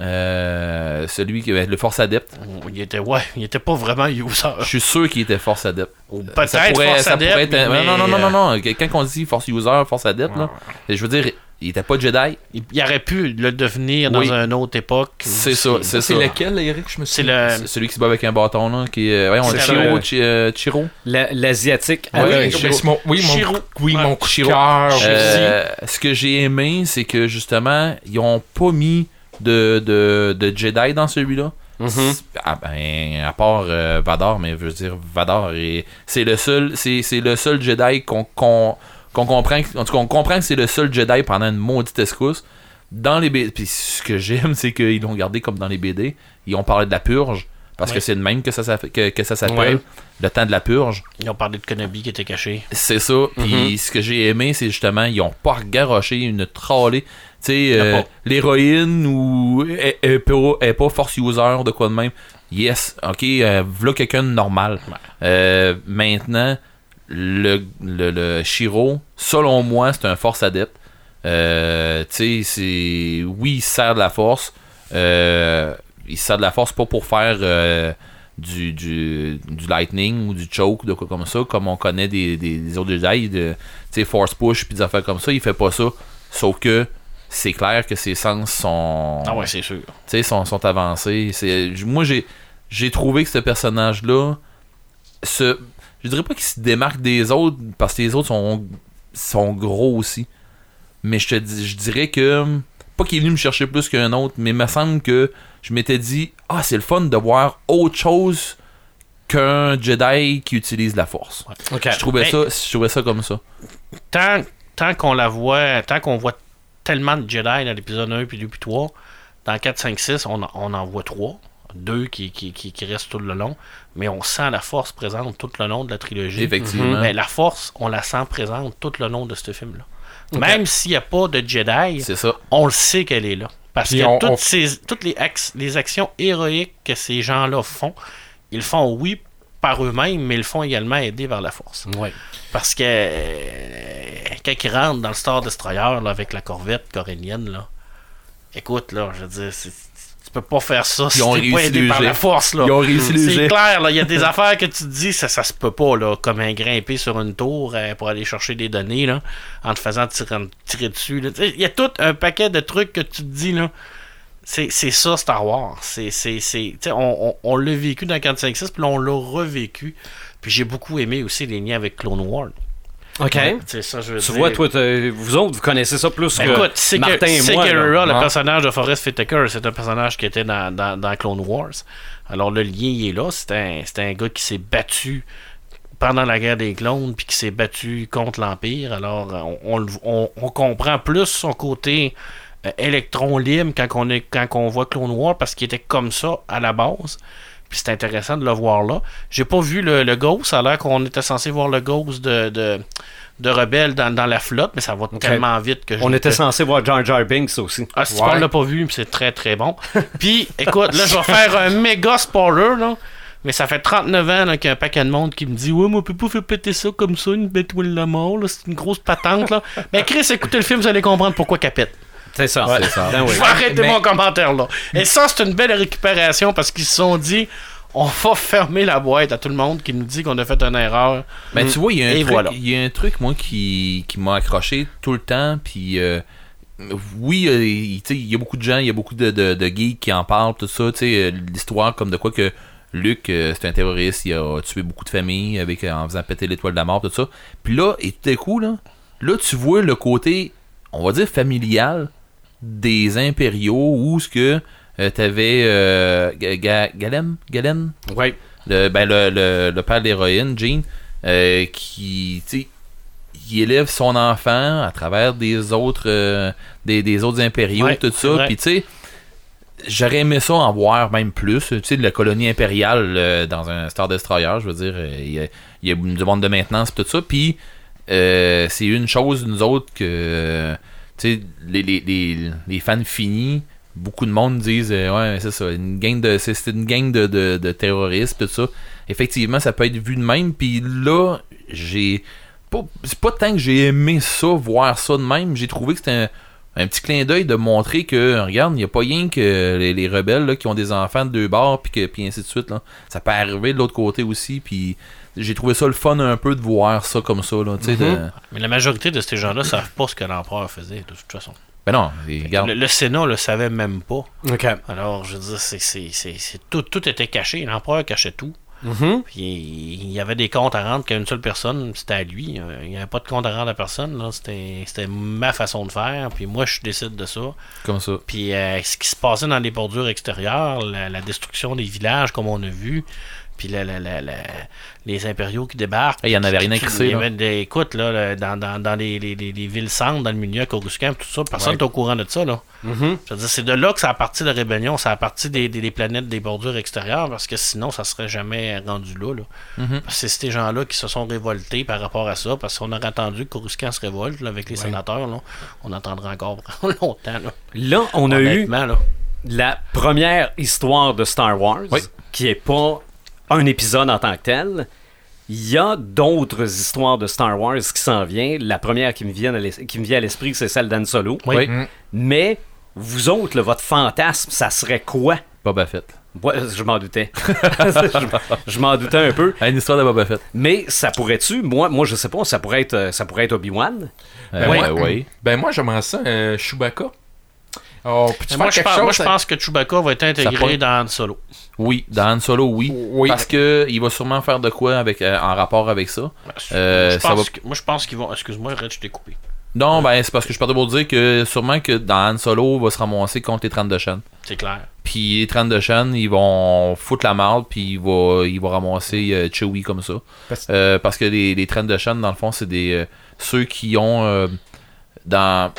Euh, celui qui avait le Force Adepte. il était, ouais, il était pas vraiment user. Je suis sûr qu'il était Force Adepte. Ou Ça Peut-être pourrait, Force ça pourrait être. un- mais, non, non, non, euh, non, non. Quand on dit Force User, Force Adepte, là, je veux dire, il était pas Jedi. Il, il aurait pu le devenir dans Oui. une autre époque. C'est ça, c'est C'est ça. lequel, Eric Je me C'est suis le. C'est celui qui se bat avec un bâton, là, qui est. Ouais, on C'est Chiro, le- Chi- euh, Chiro. La- L'asiatique. Oui, Chiro. c'est mon, oui, mon, Chiro. oui, mon Chiro. cœur. Euh, ce que j'ai aimé, c'est que justement, ils ont pas mis de, de, de Jedi dans celui-là. Mhm. Ah ben, à part euh, Vador, mais je veux dire, Vador, est- c'est le seul, c'est, c'est le seul Jedi qu'on, qu'on, qu'on comprend, en tout cas, on comprend que c'est le seul Jedi pendant une maudite escousse. Dans les BD, puis ce que j'aime, <laughs> c'est qu'ils l'ont gardé comme dans les BD. Ils ont parlé de la purge, parce que c'est de même que ça, s'appelle- que, que ça s'appelle, le temps de la purge. Ils ont parlé de Kenobi qui était caché. C'est ça. Puis ce que j'ai aimé, c'est justement, ils ont pas garoché une trollée. Tu sais, euh, l'héroïne ou est pas, est pas force user de quoi de même. Yes, ok, euh, voilà quelqu'un de normal. Ouais. Euh, maintenant, le, le, le Shiro, selon moi, c'est un force adepte. Euh, tu sais, c'est. Oui, il sert de la force. Euh, il sert de la force pas pour faire euh, du, du, du lightning ou du choke, de quoi comme ça, comme on connaît des, des, des autres Jedi, de, tu sais, force push puis des affaires comme ça. Il fait pas ça. Sauf que c'est clair que ses sens sont Ah ouais, c'est sûr. tu sais, sont, sont avancés. C'est, moi, j'ai, j'ai trouvé que ce personnage-là, se, je dirais pas qu'il se démarque des autres, parce que les autres sont, sont gros aussi. Mais je te dis, je dirais que, pas qu'il est venu me chercher plus qu'un autre, mais il me semble que je m'étais dit, ah, c'est le fun de voir autre chose qu'un Jedi qui utilise la force. Je trouvais Mais- ça, je trouvais ça comme ça. tant, tant qu'on la voit, tant qu'on voit tellement de Jedi dans l'épisode 1 puis 2 puis 3, dans 4, 5, 6, on, en- on en voit 3. Deux qui, qui, qui, qui restent tout le long, mais on sent la force présente tout le long de la trilogie. Effectivement. Mais la force, on la sent présente tout le long de ce film-là. Même s'il n'y a pas de Jedi, ça. on le sait qu'elle est là. Parce Puis que on- toutes, on- ces, toutes les, actions héroïques que ces gens-là font, ils le font, oui, par eux-mêmes, mais ils le font également aidés par la force. Parce que euh, quand ils rentrent dans le Star Destroyer là, avec la corvette corénienne, là, écoute, là, je veux dire, peux pas faire ça si t'es pas aidé par la force. Là. Ils ont réussi le C'est clair, là, il y a des <laughs> affaires que tu te dis, ça, ça se peut pas, là, comme un grimper sur une tour euh, pour aller chercher des données, là, en te faisant tirer, tirer dessus. Il y a tout un paquet de trucs que tu te dis, là. C'est c'est ça, Star Wars. C'est, on, on, on l'a vécu dans 456, puis on l'a revécu. Puis j'ai beaucoup aimé aussi les liens avec Clone Wars. Ok. Ça, je veux Tu dire. vois, toi, vous autres, vous connaissez ça plus Ben, que écoute, c'est Martin que et moi. là. Le personnage de Forrest Whitaker, c'est un personnage qui était dans, dans, dans Clone Wars. Alors le lien, il est là. C'est un, un gars qui s'est battu pendant la guerre des clones, puis qui s'est battu contre l'Empire. Alors on, on- on comprend plus son côté euh, électron libre quand on, est, quand on voit Clone Wars, parce qu'il était comme ça à la base. Puis c'est intéressant de le voir là. J'ai pas vu le, le Ghost. Ça a l'air qu'on était censé voir le Ghost de, de, de Rebelle dans, dans la flotte, mais ça va tellement vite que je On était censé voir Jar Jar Binks aussi. ah, si Ouais. on l'a pas vu, c'est très très bon. <laughs> Puis, écoute, là, je vais faire un méga spoiler, là. Mais ça fait 39 ans qu'il y a un paquet de monde qui me dit Ouais, moi, on peut pas faire péter ça comme ça, une bête ou la mort. C'est une grosse patente, là. Mais Chris, écoutez le film, vous allez comprendre pourquoi qu'elle pète. C'est ça. C'est ça. Ben oui. Je vais arrêter Mais- mon commentaire, là. Et ça, c'est une belle récupération parce qu'ils se sont dit On va fermer la boîte à tout le monde qui nous dit qu'on a fait une erreur. Ben, tu vois, il y a un truc, voilà. il y a un truc moi qui, qui m'a accroché tout le temps puis euh, oui, euh, il y a beaucoup de gens, il y a beaucoup de, de, de geeks qui en parlent tout ça, euh, l'histoire comme de quoi que Luc euh, c'est un terroriste, il a tué beaucoup de familles avec euh, en faisant péter l'étoile de la mort tout ça. Puis là et tout à coup là, là tu vois le côté on va dire familial des impériaux où ce que euh, t'avais euh, Ga- Galen? Ouais. le, ben, le, le, le père de l'héroïne, Jean, euh, qui, tu il élève son enfant à travers des autres, des, des autres impériaux, Ouais, tout ça. Puis, tu sais, j'aurais aimé ça en voir même plus. Tu sais, de la colonie impériale euh, dans un Star Destroyer, je veux dire, euh, il y, a, il y a du monde de maintenance, tout ça. Puis, euh, c'est une chose, nous autres, que, les, les, les, les fans finis, beaucoup de monde disent euh, ouais c'est ça une gang de c'est une gang de, de, de terroristes tout ça. Effectivement ça peut être vu de même puis là j'ai c'est pas tant que j'ai aimé ça voir ça de même j'ai trouvé que c'était un, un petit clin d'œil de montrer que regarde il n'y a pas rien que les, les rebelles là, qui ont des enfants de deux bords puis que puis ainsi de suite là. Ça peut arriver de l'autre côté aussi puis j'ai trouvé ça le fun un peu de voir ça comme ça là tu sais de- Mhm. Mais la majorité de ces gens-là savent pas ce que l'empereur faisait, de toute façon. ben non Le, le Sénat le savait même pas. Alors, je veux dire, c'est, c'est, c'est, c'est- tout, tout était caché. L'empereur cachait tout. Mhm. Puis il y avait des comptes à rendre qu'à une seule personne, c'était à lui. Il n'y avait pas de compte à rendre à personne. Là. C'était, c'était ma façon de faire. Puis moi, je décide de ça. comme ça Puis euh, ce qui se passait dans les bordures extérieures, la, la destruction des villages, comme on a vu, puis la, la- la- la- les impériaux qui débarquent. Il y en avait rien à Puis crisser, il y là. avait des- Écoute, là, dans, dans, dans les, les, les- les villes centres, dans le milieu, Coruscant, tout ça, personne Ouais. n'est au courant de ça. Là. Mhm. Dire, c'est de là que ça a parti de la rébellion, ça a parti des, des, des planètes des bordures extérieures, parce que sinon, ça serait jamais rendu là. là. Mhm. Parce que c'est ces gens-là qui se sont révoltés par rapport à ça, parce qu'on aurait attendu que Coruscant se révolte là, avec les sénateurs. Là. On entendra encore <laughs> longtemps. Là. Là, on a eu la première histoire de Star Wars, Oui. qui est pas un épisode en tant que tel. Il y a d'autres histoires de Star Wars qui s'en viennent. La première qui me vient à l'esprit, c'est celle d'Han Solo. oui Mm. Mais vous autres, là, votre fantasme, ça serait quoi? Boba Fett Ouais, Je m'en doutais. je <laughs> je m'en doutais un peu. Une histoire de Boba Fett Mais ça pourrait-tu, moi, moi je sais pas, ça pourrait être, ça pourrait être Obi-Wan. Euh, Ben, ouais, moi, ouais. ben moi j'aimerais ça, euh, Chewbacca. Oh, Mais moi, je pense, chose? moi, je pense que Chewbacca va être intégré dans Han Solo. Oui, dans Han Solo, oui. Oui. Parce que il va sûrement faire de quoi avec, euh, en rapport avec ça. Euh, je ça pense va- que- moi, je pense qu'ils vont. Excuse-moi, Red, je t'ai coupé. Non, ben c'est parce que je partais pour dire que sûrement que dans Han Solo, il va se ramasser contre les 32 chaînes. C'est clair. Puis les 30 de Shan, ils vont foutre la marde, puis ils vont, ils vont ramasser euh, Chewie comme ça. Parce- Euh, parce que les, les 30 de Shan, dans le fond, c'est des euh, ceux qui ont euh, dans.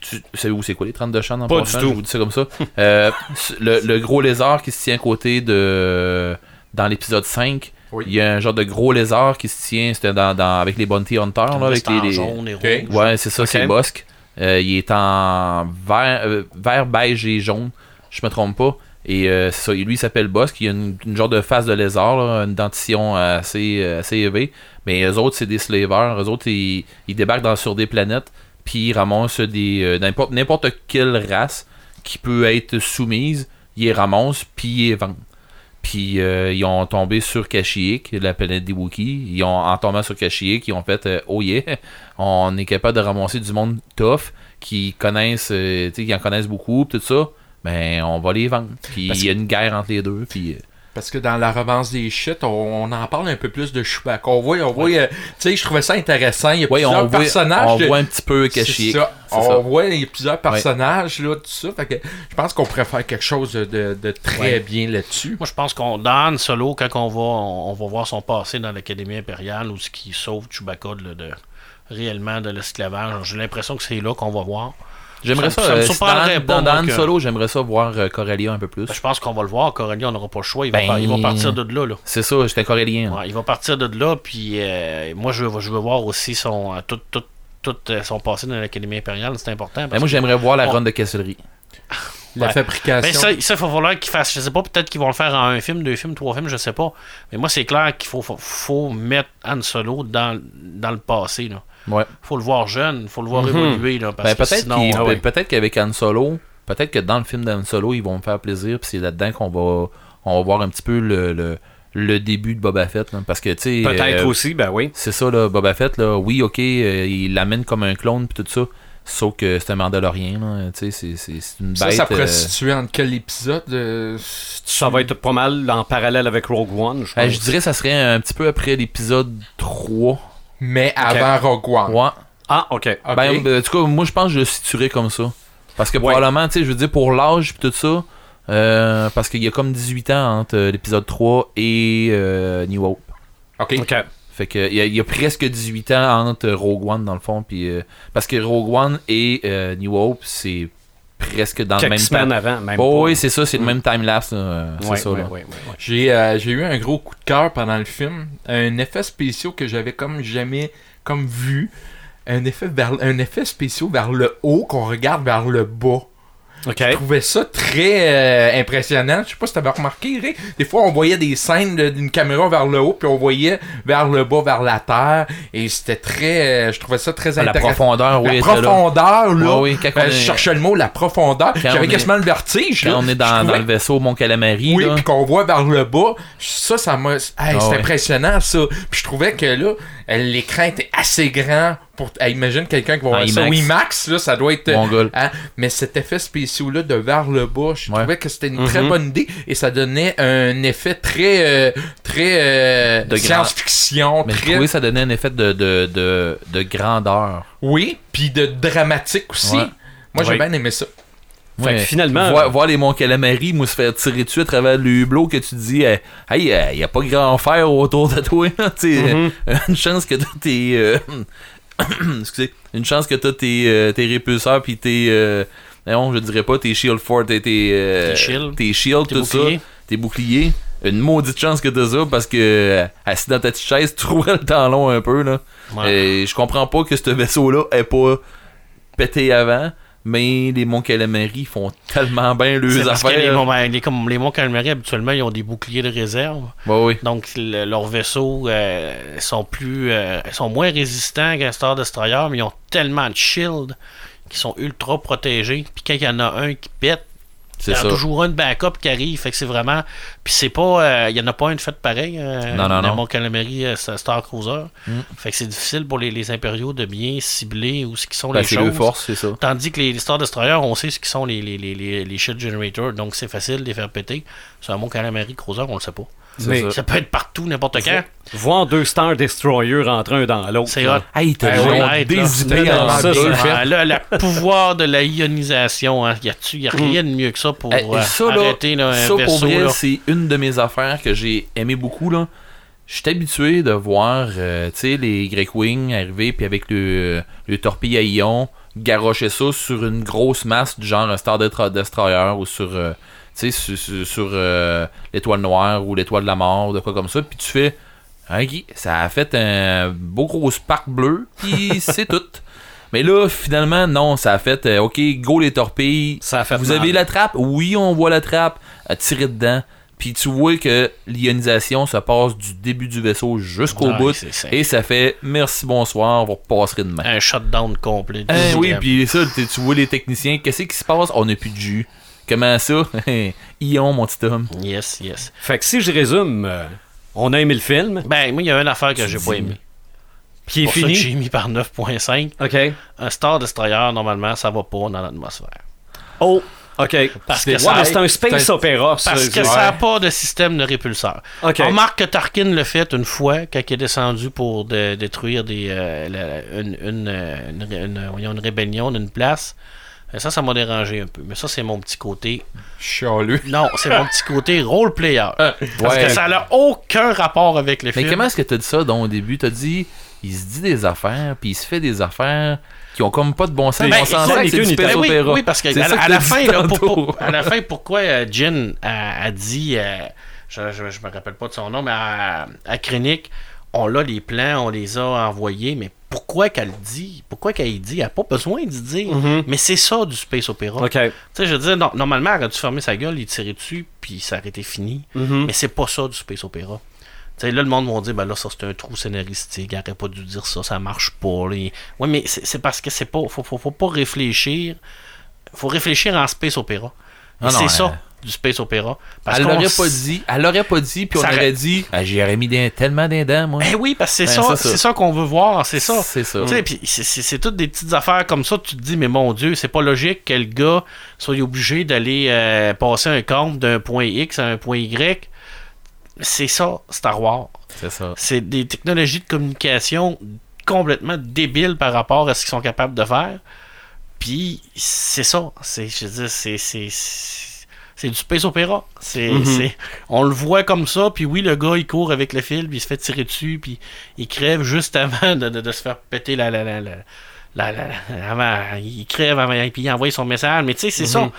Tu sais où c'est quoi les 30 de Shan en Pas du tout. Je vous dis ça comme ça. Euh, <laughs> le, le gros lézard qui se tient à côté de. Dans l'épisode 5, Oui. il y a un genre de gros lézard qui se tient c'était dans, dans- avec les Bounty Hunters, là, avec les, les- jaune et Ok. rouge. Ouais, c'est ça, c'est Bosque. Euh, il est en vert, euh, vert, beige et jaune, je me trompe pas. Et euh, ça, lui il s'appelle Bosque. Il a une, une genre de face de lézard, là, une dentition assez, assez élevée. Mais eux autres, c'est des slavers. Eux autres, ils, ils débarquent dans, sur des planètes, puis ils ramassent des euh, n'importe, n'importe quelle race qui peut être soumise. Ils les ramassent, puis ils les vendent. Puis euh, ils ont tombé sur Kashyyyk, la planète des Wookiees. Ils ont, en tombant sur Kashyyyk, ils ont fait euh, Oh yeah, <laughs> on est capable de ramasser du monde tough qui connaissent, euh, tu sais, qui en connaissent beaucoup, tout ça. Ben, on va les vendre. Puis il y a une guerre entre les deux. Puis Parce que dans la revanche des shit, on, on en parle un peu plus de Chewbacca. On voit, on voit, euh, tu sais, je trouvais ça intéressant. Il y a ouais, plusieurs on voit, personnages. on de- voit un petit peu C'est Kashyyyk. ça. C'est On ça. voit il y a plusieurs personnages là, tout ça. Fait que je pense qu'on pourrait faire quelque chose de, très Ouais. bien là-dessus. Moi, je pense qu'on Han Solo, quand on va, on, on va voir son passé dans l'Académie impériale, où ce qui sauve Chewbacca de, de- réellement de l'esclavage. J'ai l'impression que c'est là qu'on va voir. J'aimerais Ça ça, me- ça me euh, dans, Solo, j'aimerais ça voir euh, Corellia un peu plus. Ben, je pense qu'on va le voir. Corelli, on n'aura pas le choix. Il va, Ben- par- il va partir de là. là. C'est ça, j'étais corélien. Ouais, il va partir de là, puis euh, moi, je veux, je veux voir aussi son, euh, tout, tout, tout euh, son passé dans l'Académie impériale. C'est important. Ben, parce moi, j'aimerais voir la on- run de Cassellerie. <laughs> La Ouais. fabrication. Ben, ça, ça, il va falloir qu'ils fassent. Je sais pas, peut-être qu'ils vont le faire en un film, deux films, trois films, je sais pas. Mais moi, c'est clair qu'il faut, faut, faut mettre Han Solo dans, dans le passé. Là. Ouais. faut le voir jeune, faut le voir Mhm. évoluer. Là, parce Ben, que peut-être sinon, ah ouais. peut-être qu'avec Han Solo, peut-être que dans le film d'Han Solo, ils vont me faire plaisir, puis c'est là-dedans qu'on va, on va voir un petit peu le, le, le début de Boba Fett. là. parce que, tu sais. Peut-être euh, aussi, ben oui. C'est ça, là, Boba Fett, là. Oui, ok, euh, il l'amène comme un clone, puis tout ça. Sauf que c'est un Mandalorien, là. Tu sais, c'est- une ça, bête. ça pourrait euh, se situer entre quel épisode euh, Ça va être pas mal en parallèle avec Rogue One, je euh, pense. je dirais que ça serait un petit peu après l'épisode 3. Mais avant Rogue One. Ouais. Ah, ok. Ben, ben, en tout cas, moi, je pense que je le situerais comme ça. Parce que Ouais. probablement, tu sais, je veux dire, pour l'âge, puis tout ça, euh, parce qu'il y a comme 18 ans entre euh, l'épisode 3 et euh, New Hope. ok. Ok. Fait que il y, a- il y a presque 18 ans entre Rogue One dans le fond puis euh, parce que Rogue One et euh, New Hope c'est presque dans le même semaines temps. avant, même Oh, oui, c'est ça, c'est le même time lapse, c'est Ouais, ça ouais. J'ai euh, j'ai eu un gros coup de cœur pendant le film. Un effet spécial que j'avais comme jamais comme vu. Un effet, vers, un effet spécial vers le haut qu'on regarde vers le bas. Ok. Je trouvais ça très euh, impressionnant. Je sais pas si t'avais remarqué, Rick. Des fois, on voyait des scènes d'une caméra vers le haut, puis on voyait vers le bas, vers la terre. Et c'était très. euh, je trouvais ça très Ah, La intéressant. profondeur, oui, La là. profondeur, là. Ouais, oui, est- Je cherchais le mot, la profondeur. J'avais est- quasiment le vertige. Quand là. on est dans, dans le vaisseau Mont Calamari, oui, là, puis qu'on voit vers le bas, ça, ça m'a. Hey, Ah c'est impressionnant, ça. Puis je trouvais que là, euh, l'écran était assez grand pour. imagine quelqu'un qui va En voir ça. IMAX. Max, là, ça doit être. euh, Mongol. hein, mais cet effet spécial-là de vers le bas, je Ouais. trouvais que c'était une très Mhm. bonne idée et ça donnait un effet très. euh, très. euh, De grand- science-fiction. Mais je trouvais ça donnait un effet de, de, de, de grandeur. Oui, puis de dramatique aussi. Ouais. Moi, j'ai Ouais. bien aimé ça. Fait que finalement- Voir, voir les Mont Calamari, moi, se faire tirer dessus à travers le hublot que tu dis, hey, il n'y a pas grand fer autour de toi. là, sais, Mhm. euh, une chance que tes. euh, <coughs> excusez. Une chance que t'as tes, euh, tes répulseurs puis tes. Euh, non, je dirais pas tes shield fort, tes. Tes, euh, Tes shields. tes tout boucliers. ça. Tes boucliers. Une maudite chance que t'as ça parce que, assis dans ta petite chaise, <laughs> tu trouverais le temps long un peu, là. Ouais. Et je comprends pas que ce vaisseau-là ait pas pété avant, mais les Monts Calamari font tellement bien leurs parce que les, affaires. monts- ben, les, comme les monts Calamari, habituellement, ils ont des boucliers de réserve. Ouais, oui. Donc, le- leurs vaisseaux euh, sont plus euh, sont moins résistants qu'un Star Destroyer, mais ils ont tellement de shields qui sont ultra protégés. Puis quand il y en a un qui pète, il y a toujours un de backup qui arrive. Fait que c'est vraiment. Puis c'est pas. euh, Il y en a pas un de fait pareil. Euh, Non, non, non. Mont Calamari, euh, Star Cruiser. Mm. Fait que c'est difficile pour les, les impériaux de bien cibler où ce qui sont Ben, les choses. force, c'est ça. Tandis que les, les Star Destroyers, on sait ce qui sont les, les, les, les, les shield generators, donc c'est facile de les faire péter. Sur un Mont Calamari Cruiser, on le sait pas. Mais ça. Ça peut être partout, n'importe quand. voir deux Star Destroyer rentrer un dans l'autre. C'est hot. Hey, t'as Ben ils oui, l'ont arrête, là. le pouvoir de la ionisation, hein. y a-tu a rien de mieux que ça pour Hey, euh, là, arrêter là, un ça, pour vrai, c'est une de mes affaires que j'ai aimé beaucoup. Là. Je suis habitué de voir euh, tu sais, les Great Wing arriver puis avec le, le torpille à ion garrocher ça sur une grosse masse du genre un Star Destroyer ou sur, euh, sais, sur, sur- sur, euh, l'étoile noire ou l'étoile de la mort ou de quoi comme ça. Puis tu fais, ok, ça a fait un beau gros spark bleu puis <laughs> c'est tout. Mais là, finalement, non, ça a fait, euh, ok, go les torpilles, Ça a fait vous mal. avez la trappe? Oui, on voit la trappe. À tirer dedans. Puis tu vois que l'ionisation se passe du début du vaisseau jusqu'au bout. Et ça fait merci, bonsoir, on va passer demain. Un shutdown complet. Hein, oui, puis ça, tu tu vois les techniciens. Qu'est-ce qui se passe? On n'a plus de jus. Comment ça? <laughs> Ion, mon petit homme. Yes, yes. Fait que si je résume, euh, on a aimé le film, Ben, moi, il y a une affaire que j'ai pas aimé. qui est Pour fini? j'ai mis par 9.5. OK. Un Star Destroyer, normalement, ça va pas dans l'atmosphère. Oh, OK. Parce que ça- c'est un space opéra. Parce que ça n'a pas de système de répulseur. OK. On remarque que Tarkin l'a fait une fois quand il est descendu pour de- détruire des, euh, la- une, une, une ré- une- voyons, une rébellion d'une place. Ça, ça m'a dérangé un peu. Mais ça, c'est mon petit côté. Chialeux. Non, c'est mon petit côté role player. Parce Ouais. que ça n'a aucun rapport avec le Mais film. comment est-ce que t'as dit ça donc, au début? T'as dit, il se dit des affaires, puis il se fait des affaires qui ont comme pas de bon sens. Ben, on s'en sert que c'est du Ben oui, oui, parce que à, à la fin, dit là, pour- tantôt. pour- à la fin, pourquoi euh, Jen a, a dit, euh, je, je, je me rappelle pas de son nom, mais à, à Krennic, on a les plans, on les a envoyés, mais pourquoi qu'elle dit, pourquoi qu'elle dit, elle n'a pas besoin d'y dire. Mhm. Mais c'est ça du space opéra. OK. Tu sais, je veux dire, non- normalement, elle aurait dû fermer sa gueule, il tirait dessus, puis ça aurait été fini. Mhm. Mais c'est pas ça du space opéra. Là, le monde va dire, ben là, ça c'est un trou scénaristique, il aurait pas dû dire ça, ça marche pas. là. Ouais, mais c'est parce que c'est pas. Faut, faut, faut pas réfléchir. Faut réfléchir en space opéra. Ah c'est euh, ça, du space opéra. Parce Elle qu'on l'aurait pas dit. Elle l'aurait pas dit, puis on aurait aurait- dit, ah, j'y aurais mis des- tellement des dents, moi. Eh oui, parce que c'est Ben, ça, c'est ça. ça qu'on veut voir, c'est ça. C'est ça. Tu sais, puis c'est- toutes des petites affaires comme ça. Tu te dis, mais mon Dieu, c'est pas logique que le gars soit obligé d'aller euh, passer un compte d'un point X à un point Y. C'est ça, Star Wars. C'est ça. C'est des technologies de communication complètement débiles par rapport à ce qu'ils sont capables de faire. Puis c'est ça. C'est, je veux dire, c'est, c'est, du space opéra. C'est, Mhm. c'est- on le voit comme ça. Puis oui, le gars, il court avec le fil, puis il se fait tirer dessus, puis il crève juste avant de, de- de se faire péter la... la, la, avant- il crève avant, puis il envoie son message. Mais tu sais, c'est ça.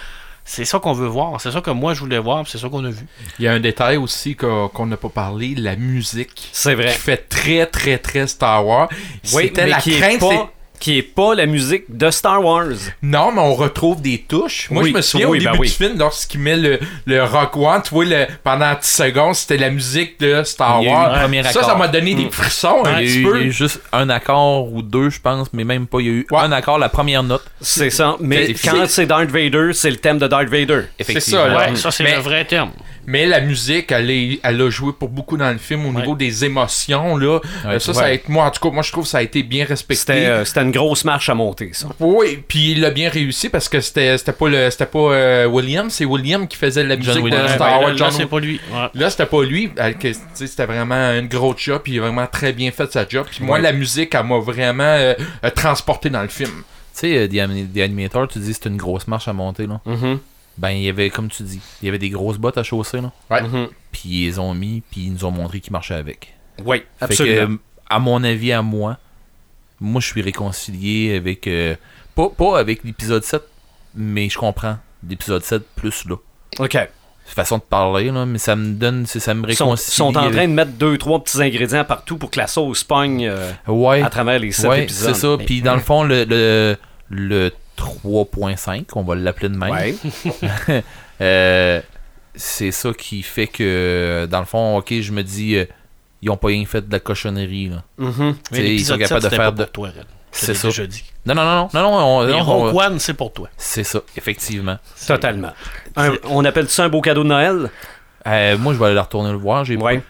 C'est ça qu'on veut voir. C'est ça que moi, je voulais voir, c'est ça qu'on a vu. Il y a un détail aussi qu'on qu'on n'a pas parlé, la musique. C'est vrai. Qui fait très, très, très Star Wars. Oui, C'était mais la qui crainte. c'est- pas, qui est pas la musique de Star Wars. Non, mais on retrouve des touches. Moi, Oui, je me souviens oui, au ben début oui. du film, lorsqu'il met le, le Rock One, tu vois, le, pendant 10 secondes, c'était la musique de Star Il y a eu Wars. ça, ça m'a donné des frissons un Il y, a petit eu, peu. il y a eu juste un accord ou deux, je pense, mais même pas. Il y a eu Ouais. un accord, la première note. C'est ça. Mais C'est- quand c'est- c'est Darth Vader, c'est le thème de Darth Vader. ça, là. Ouais, ça, c'est Mais- le vrai terme. Mais la musique, elle, est- elle a joué pour beaucoup dans le film au Ouais. niveau des émotions. Là. Euh, ça, ça a été, moi, en tout cas, moi, je trouve que ça a été bien respecté. C'était euh, une grosse marche à monter, ça. Oui, puis il l'a bien réussi parce que c'était c'était pas le c'était pas euh, William, c'est William qui faisait la musique de Star Wars. là, c'est pas lui. Ouais. Là, c'était pas lui, euh, c'était vraiment un gros job, puis il a vraiment très bien fait sa job. Puis moi, Ouais. la musique, elle m'a vraiment euh, transporté dans le film. Tu sais, euh, The, Ani- The Animator, tu dis c'est une grosse marche à monter, là. Mhm. Ben, il y avait, comme tu dis, il y avait des grosses bottes à chausser, là. Ouais. Mhm. Puis ils les ont mis, puis ils nous ont montré qu'ils marchaient avec. Oui, que, absolument. à mon avis, à moi, moi, je suis réconcilié avec. euh, pas, pas avec l'épisode 7, mais je comprends. L'épisode 7 plus là. OK. Façon de parler, là, mais ça me donne. Ça me Ils sont, réconcilie. sont en train de mettre deux, trois petits ingrédients partout pour que la sauce pogne euh, Ouais. à travers les sept Ouais, épisodes. c'est ça. Puis dans le fond, le, le, le 3.5, on va l'appeler de même. Ouais. <laughs> Euh, c'est ça qui fait que, dans le fond, ok, je me dis, euh, ils ont pas rien fait de la cochonnerie. Là. Mhm. Sais, ils sont capables de faire de. pour toi, Red. C'est ça. déjà dit. Non, non, non, non, non, non, on- Mais non, Rogue on- One, c'est pour toi. c'est ça, effectivement. Totalement. Un- on appelle ça un beau cadeau de Noël? Euh, moi, je vais aller la retourner le voir. J'ai Ouais.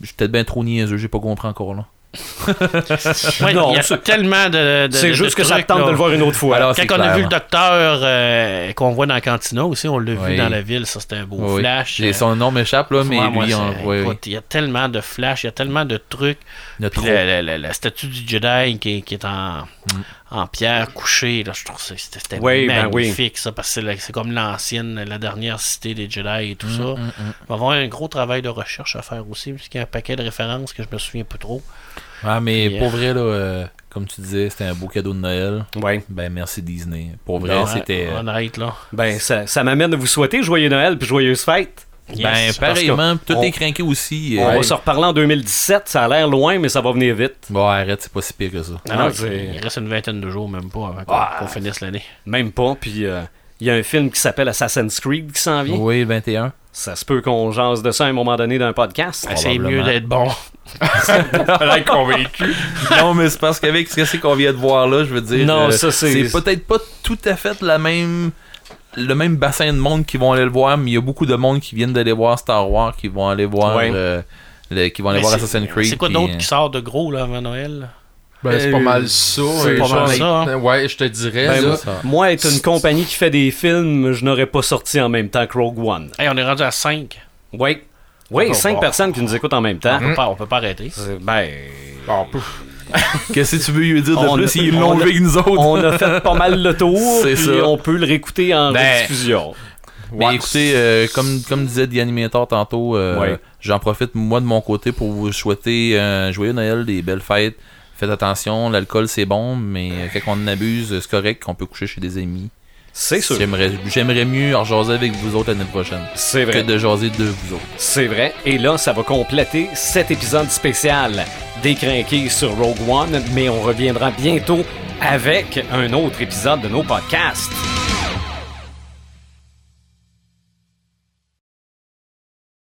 Je suis peut-être bien trop niaiseux, j'ai pas compris encore là. <laughs> Ouais, Non, il y a c'est- tellement de. de- C'est juste de que ça trucs, tente là. de le voir une autre fois. Alors, Quand on a vu le docteur euh, qu'on voit dans Cantina aussi, on l'a vu dans la ville, ça c'était un beau Oui. flash. J'ai- euh, Son nom m'échappe, là, mais lui, on- écoute, il y a tellement de flash, il y a tellement de trucs. Puis la, la- la- la statue du Jedi qui, est- qui est en, Mm. en pierre couchée, là, je trouve que c'était ben magnifique ça, parce que c'est comme l'ancienne, la dernière cité des Jedi et tout ça. Mm, mm, mm. Il va y avoir un gros travail de recherche à faire aussi, puisqu'il y a un paquet de références que je me souviens pas trop. Ah, mais pour vrai, là, euh, comme tu disais, c'était un beau cadeau de Noël. Ouais. Ben, merci Disney. Pour vrai, c'était. euh, Honnête, là. Ben, ça, ça m'amène à vous souhaiter joyeux Noël puis joyeuse fête. Ben, Yes. pareillement, tout on- est craqué aussi. On euh, va se reparler en 2017. Ça a l'air loin, mais ça va venir vite. Bon, arrête, c'est pas si pire que ça. Non, c'est- il reste une vingtaine de jours, même pas, avant qu'on Ah. finisse l'année. Même pas. Puis euh, il y a un film qui s'appelle Assassin's Creed qui s'en vient. Oui, le 21. Ça se peut qu'on jase de ça à un moment donné dans un podcast. Ben, C'est mieux d'être bon. Convaincu. non, mais c'est parce qu'avec ce que c'est qu'on vient de voir là, je veux dire. Non, euh, ça, c'est- C'est peut-être pas tout à fait la même. Le même bassin de monde qui vont aller le voir, mais il y a beaucoup de monde qui viennent d'aller voir Star Wars, qui vont aller voir, Ouais. euh, le- qui vont aller Mais voir Assassin's Creed. C'est quoi d'autre euh, qui sort de gros là, avant Noël? Ben, c'est pas mal ça. c'est pas mal ça, hein. Ouais, je te dirais. Ben, là. moi, ça. moi, être une compagnie qui fait des films, je n'aurais pas sorti en même temps que Rogue One. Hey, on est rendu à 5. Oui. Oui, cinq personnes qui nous écoutent en même temps. On, peut pas, on peut pas arrêter. C'est- Ben, Bon, pouf. <laughs> Qu'est-ce que tu veux lui dire de On plus? a- Ils on l'ont a- vu que nous autres. on a fait pas mal le tour, <laughs> C'est ça. on peut le réécouter en Ben, rediffusion. Mais écoutez, euh, comme, comme disait The Animator tantôt, euh, Ouais. j'en profite moi de mon côté pour vous souhaiter un joyeux Noël, des belles fêtes. Faites attention, l'alcool c'est bon, mais euh, quand on en abuse, c'est correct qu'on peut coucher chez des amis. C'est sûr. J'aimerais, j'aimerais mieux en jaser avec vous autres l'année prochaine C'est que vrai. de jaser de vous autres. C'est vrai. Et là, ça va compléter cet épisode spécial décrinqué sur Rogue One, mais on reviendra bientôt avec un autre épisode de nos podcasts.